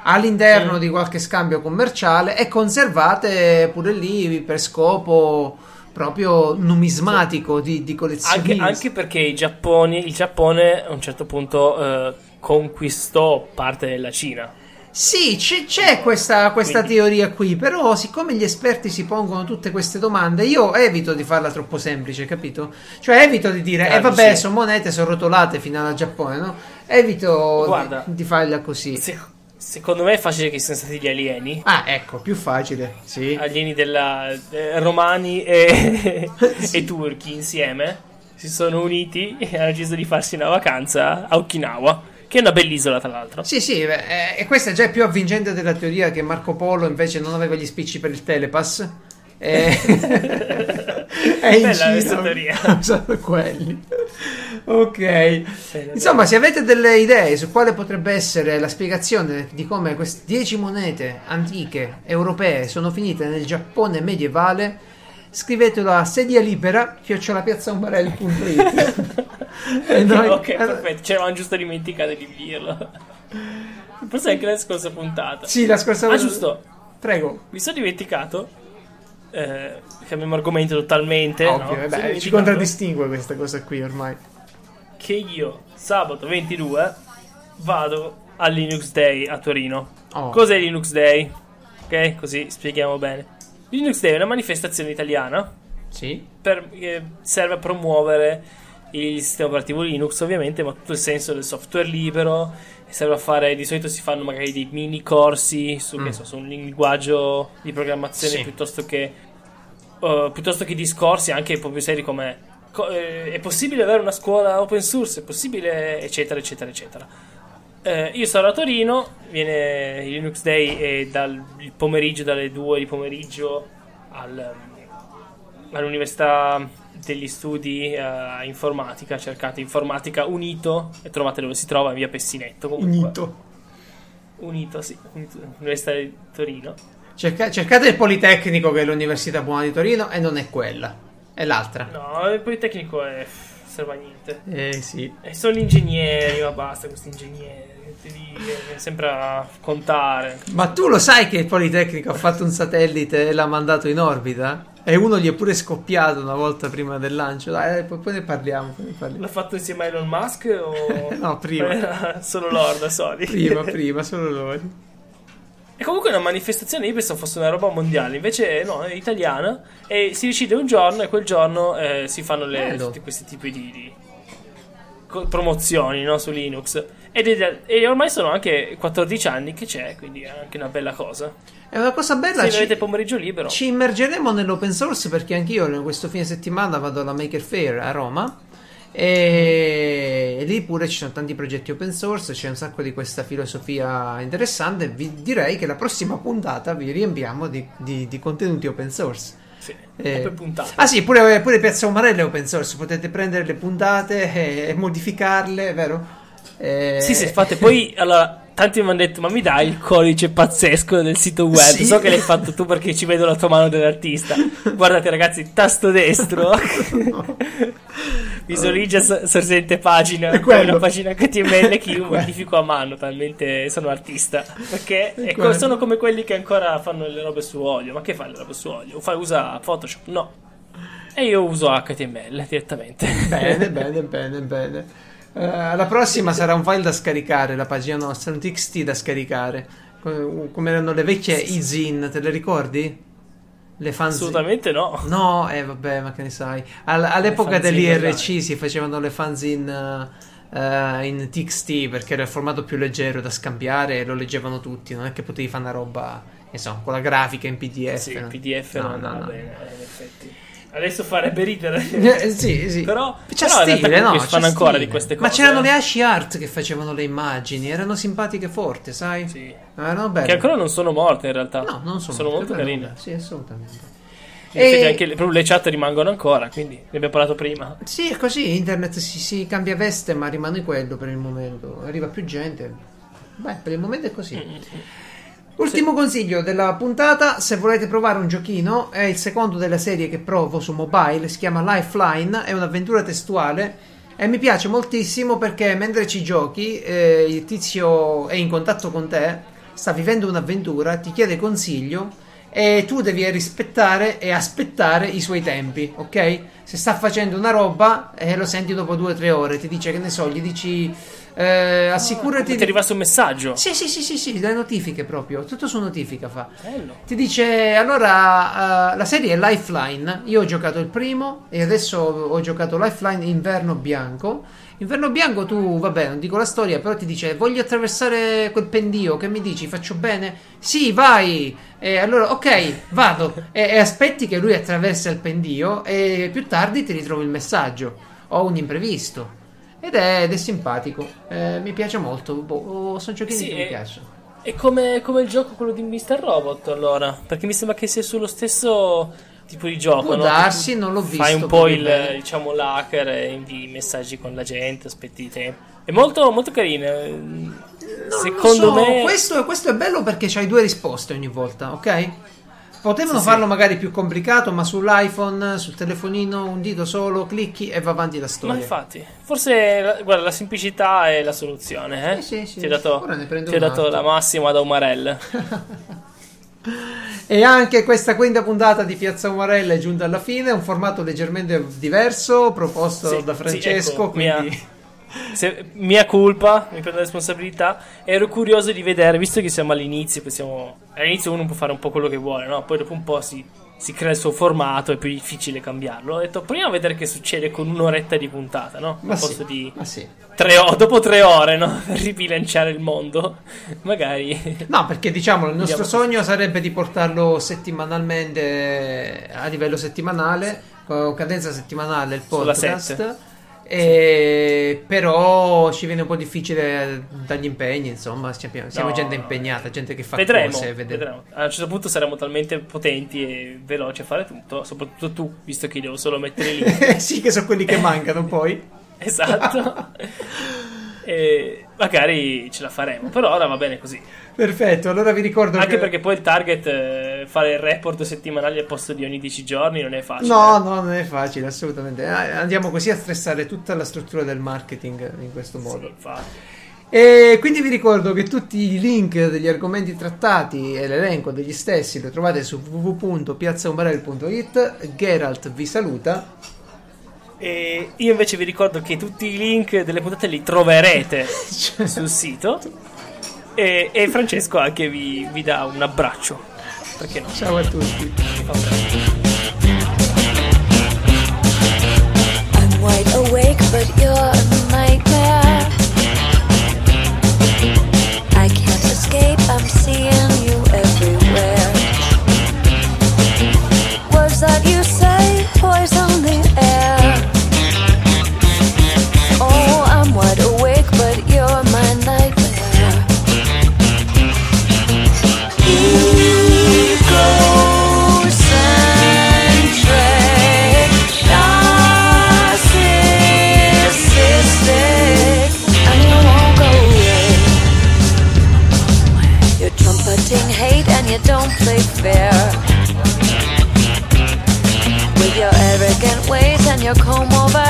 all'interno Mm. di qualche scambio commerciale e conservate pure lì per scopo proprio numismatico di, di Anche, collezionismo. anche perché i Giapponi, il Giappone a un certo punto eh, conquistò parte della Cina. Sì, c'è, c'è questa, questa Quindi- teoria qui, però siccome gli esperti si pongono tutte queste domande, io evito di farla troppo semplice, capito? Cioè evito di dire, Ah, eh vabbè, sì. sono monete, sono rotolate fino al Giappone, no? Evito Guarda. di, di farla così. Se- secondo me è facile che siano stati gli alieni. Ah, ecco, più facile, sì. Alieni della, eh, romani e, Sì. e turchi insieme si sono uniti e hanno deciso di farsi una vacanza a Okinawa, che è una bell'isola tra l'altro. Sì, sì, beh, eh, e questa è già più avvincente della teoria che Marco Polo invece non aveva gli spicci per il telepass. E... è in Bella questa teoria. usato quelli. Ok. Insomma, se avete delle idee su quale potrebbe essere la spiegazione di come queste 10 monete antiche europee sono finite nel Giappone medievale, scrivetelo a sedia libera chiocciolapiazzaumbarelli.it e noi ok, perfetto, ci eravamo giusto dimenticati di dirlo. Forse anche la scorsa puntata. Sì, la scorsa Ah, volta- giusto, Prego. mi sono dimenticato. Eh, cambiamo argomento totalmente. Ovvio, no? Mi vabbè, ci contraddistingue questa cosa qui ormai. Che io sabato 22 vado al Linux Day a Torino. Oh. Cos'è Linux Day? Ok, così spieghiamo bene. Linux Day è una manifestazione italiana Sì. per, che serve a promuovere il sistema operativo Linux, ovviamente, ma tutto il senso del software libero. Serve a fare, di solito si fanno magari dei mini corsi su, che Mm. so, su un linguaggio di programmazione Sì. piuttosto che uh, piuttosto che discorsi anche proprio seri come co- eh, è possibile avere una scuola open source, è possibile, eccetera, eccetera, eccetera. Eh, io sarò a Torino, viene il Linux Day e dal pomeriggio, dalle 2 di pomeriggio al, all'Università degli Studi eh, Informatica, cercate Informatica Unito e trovate dove si trova in via Pessinetto. Comunque. Unito. Unito, sì, Università di Torino. Cerca- cercate il Politecnico che è l'Università Buona di Torino e non è quella, è l'altra. No, il Politecnico è... serve a niente. Eh sì. E sono gli ingegneri, ma basta questi ingegneri. Devi eh, sempre a contare. Ma tu lo sai che il Politecnico ha fatto un satellite e l'ha mandato in orbita? E uno gli è pure scoppiato una volta prima del lancio. Dai, poi, poi ne parliamo. Poi ne parliamo. L'ha fatto insieme a Elon Musk o... No, prima. Solo loro da soli? Prima, prima, solo loro. E comunque è una manifestazione, io pensavo fosse una roba mondiale, invece no, è italiana e si decide un giorno e quel giorno eh, si fanno le, tutti questi tipi di, di co- promozioni no, su Linux. Ed è- e ormai sono anche 14 anni che c'è, quindi è anche una bella cosa. È una cosa bella. Se ci- avete pomeriggio libero. Ci immergeremo nell'open source perché anch'io in questo fine settimana vado alla Maker Fair a Roma e lì pure ci sono tanti progetti open source, c'è un sacco di questa filosofia interessante. Vi direi che la prossima puntata vi riempiamo di, di- di contenuti open source. Sì, Eh, per puntate. Ah sì, pure, pure Piazza Umarella è open source, potete prendere le puntate e, e modificarle, vero? Eh, Sì, sì, fate poi allora. Tanti mi hanno detto, ma mi dai il codice pazzesco del sito web? Sì. So che l'hai fatto tu perché ci vedo la tua mano dell'artista. Guardate, ragazzi, tasto destro. Visualizza so- sorgente pagina. È Poi una pagina HTML che io modifico a mano, talmente sono artista. Perché È ecco, sono come quelli che ancora fanno le robe su olio. Ma che fa le robe su olio? Fa, usa Photoshop? No. E io uso HTML direttamente. Bene, bene, bene, bene. Eh, alla prossima sarà un file da scaricare, la pagina nostra, un TXT da scaricare. Co- Come erano le vecchie e-zine, te le ricordi? Le fanzine. Assolutamente no. No, eh vabbè, ma che ne sai. All- all'epoca dell'IRC si facevano le fanzine eh, in TXT perché era il formato più leggero da scambiare e lo leggevano tutti. Non è che potevi fare una roba, insomma, con la grafica in PDF. Sì, no? il PDF No, non no, no. bene, in effetti. Adesso farebbe ridere. Eh, sì, sì. Però, C'è però stile, no? si fanno C'è ancora stile. di queste cose. Ma c'erano eh. le Ashi Art che facevano le immagini, erano simpatiche forti, sai? Sì. Erano belle. Che ancora non sono morte in realtà. No, non sono, sono molto carine. Sì, assolutamente. E- anche le, le chat rimangono ancora, quindi ne abbiamo parlato prima. Sì, è così, internet si, si cambia veste, ma rimane quello per il momento. Arriva più gente. Beh, per il momento è così. Mm, Ultimo consiglio della puntata, se volete provare un giochino, è il secondo della serie che provo su mobile, si chiama Lifeline, è un'avventura testuale e mi piace moltissimo perché mentre ci giochi eh, il tizio è in contatto con te, sta vivendo un'avventura, ti chiede consiglio e tu devi rispettare e aspettare i suoi tempi, ok? Se sta facendo una roba e lo senti dopo due o tre ore, ti dice che ne so, gli dici eh, assicurati Ti è arrivato un messaggio. sì, sì, sì, sì, sì, le notifiche proprio, tutto su notifica fa. Bello. Ti dice, allora, eh, la serie è Lifeline, io ho giocato il primo e adesso ho giocato Lifeline Inverno Bianco. Inverno Bianco tu, vabbè, non dico la storia, però ti dice, voglio attraversare quel pendio, che mi dici, faccio bene? Sì, vai! E allora, ok, vado. E, e aspetti che lui attraversa il pendio e più tardi ti ritrovi il messaggio. Ho un imprevisto. Ed è, ed è simpatico, Eh, mi piace molto. Boh, sono giochini Sì, che mi piacciono. È come, come il gioco quello di Mr. Robot allora. Perché mi sembra che sia sullo stesso tipo di gioco. Può no? darsi, non l'ho visto. Fai un po' il bene. diciamo l'hacker e invii messaggi con la gente, aspetti tempo. È molto, molto carino. eh. Non Secondo so, me. Questo, questo è bello perché c'hai due risposte ogni volta, ok? Potevano Sì, farlo sì. magari più complicato, ma sull'iPhone, sul telefonino, un dito solo, clicchi e va avanti la Ma storia. infatti, forse la- guarda, la semplicità è la soluzione. Eh? Sì, sì, sì. Ti ho dato, Ora ne prendo ti ho dato la massima da Umarell. E anche questa quinta puntata di Piazza Umarella è giunta alla fine, un formato leggermente diverso, proposto Sì, da sì, Francesco, ecco, quindi... mia- Se- mia colpa, mi prendo la responsabilità. Ero curioso di vedere, visto che siamo all'inizio, poi siamo- all'inizio uno può fare un po' quello che vuole, no? Poi dopo un po' si, si crea il suo formato, è più difficile cambiarlo. Ho detto, proviamo a vedere che succede con un'oretta di puntata, no? Ma Al sì, posto di ma sì. tre o- dopo tre ore, no? Per ribilanciare il mondo. Magari. No, perché diciamo il nostro Andiamo. sogno sarebbe di portarlo settimanalmente a livello settimanale, con cadenza settimanale il Sulla podcast. sette. E- però ci viene un po' difficile dagli impegni, insomma, siamo, No, gente impegnata, gente che fa Vedremo, cose. vede- vedremo. A un certo punto saremo talmente potenti e veloci a fare tutto, soprattutto tu, visto che devo solo mettere lì. sì, che sono quelli che mancano poi. esatto. e magari ce la faremo, però ora va bene così. Perfetto, allora vi ricordo Anche che... perché poi il target, eh, fare il report settimanale al posto di ogni 10 giorni non è facile. No, no, non è facile, assolutamente. Eh, Andiamo così a stressare tutta la struttura del marketing in questo Sì, modo. infatti. E quindi vi ricordo che tutti i link degli argomenti trattati e l'elenco degli stessi lo trovate su www.piazzaumbrell.it. Geralt vi saluta. E io invece vi ricordo che tutti i link delle puntate li troverete Cioè, sul sito. E, e Francesco anche vi, vi dà un abbraccio. Perché no? Ciao a tutti. I'm trumpeting hate and you don't play fair. With your arrogant ways and your comb over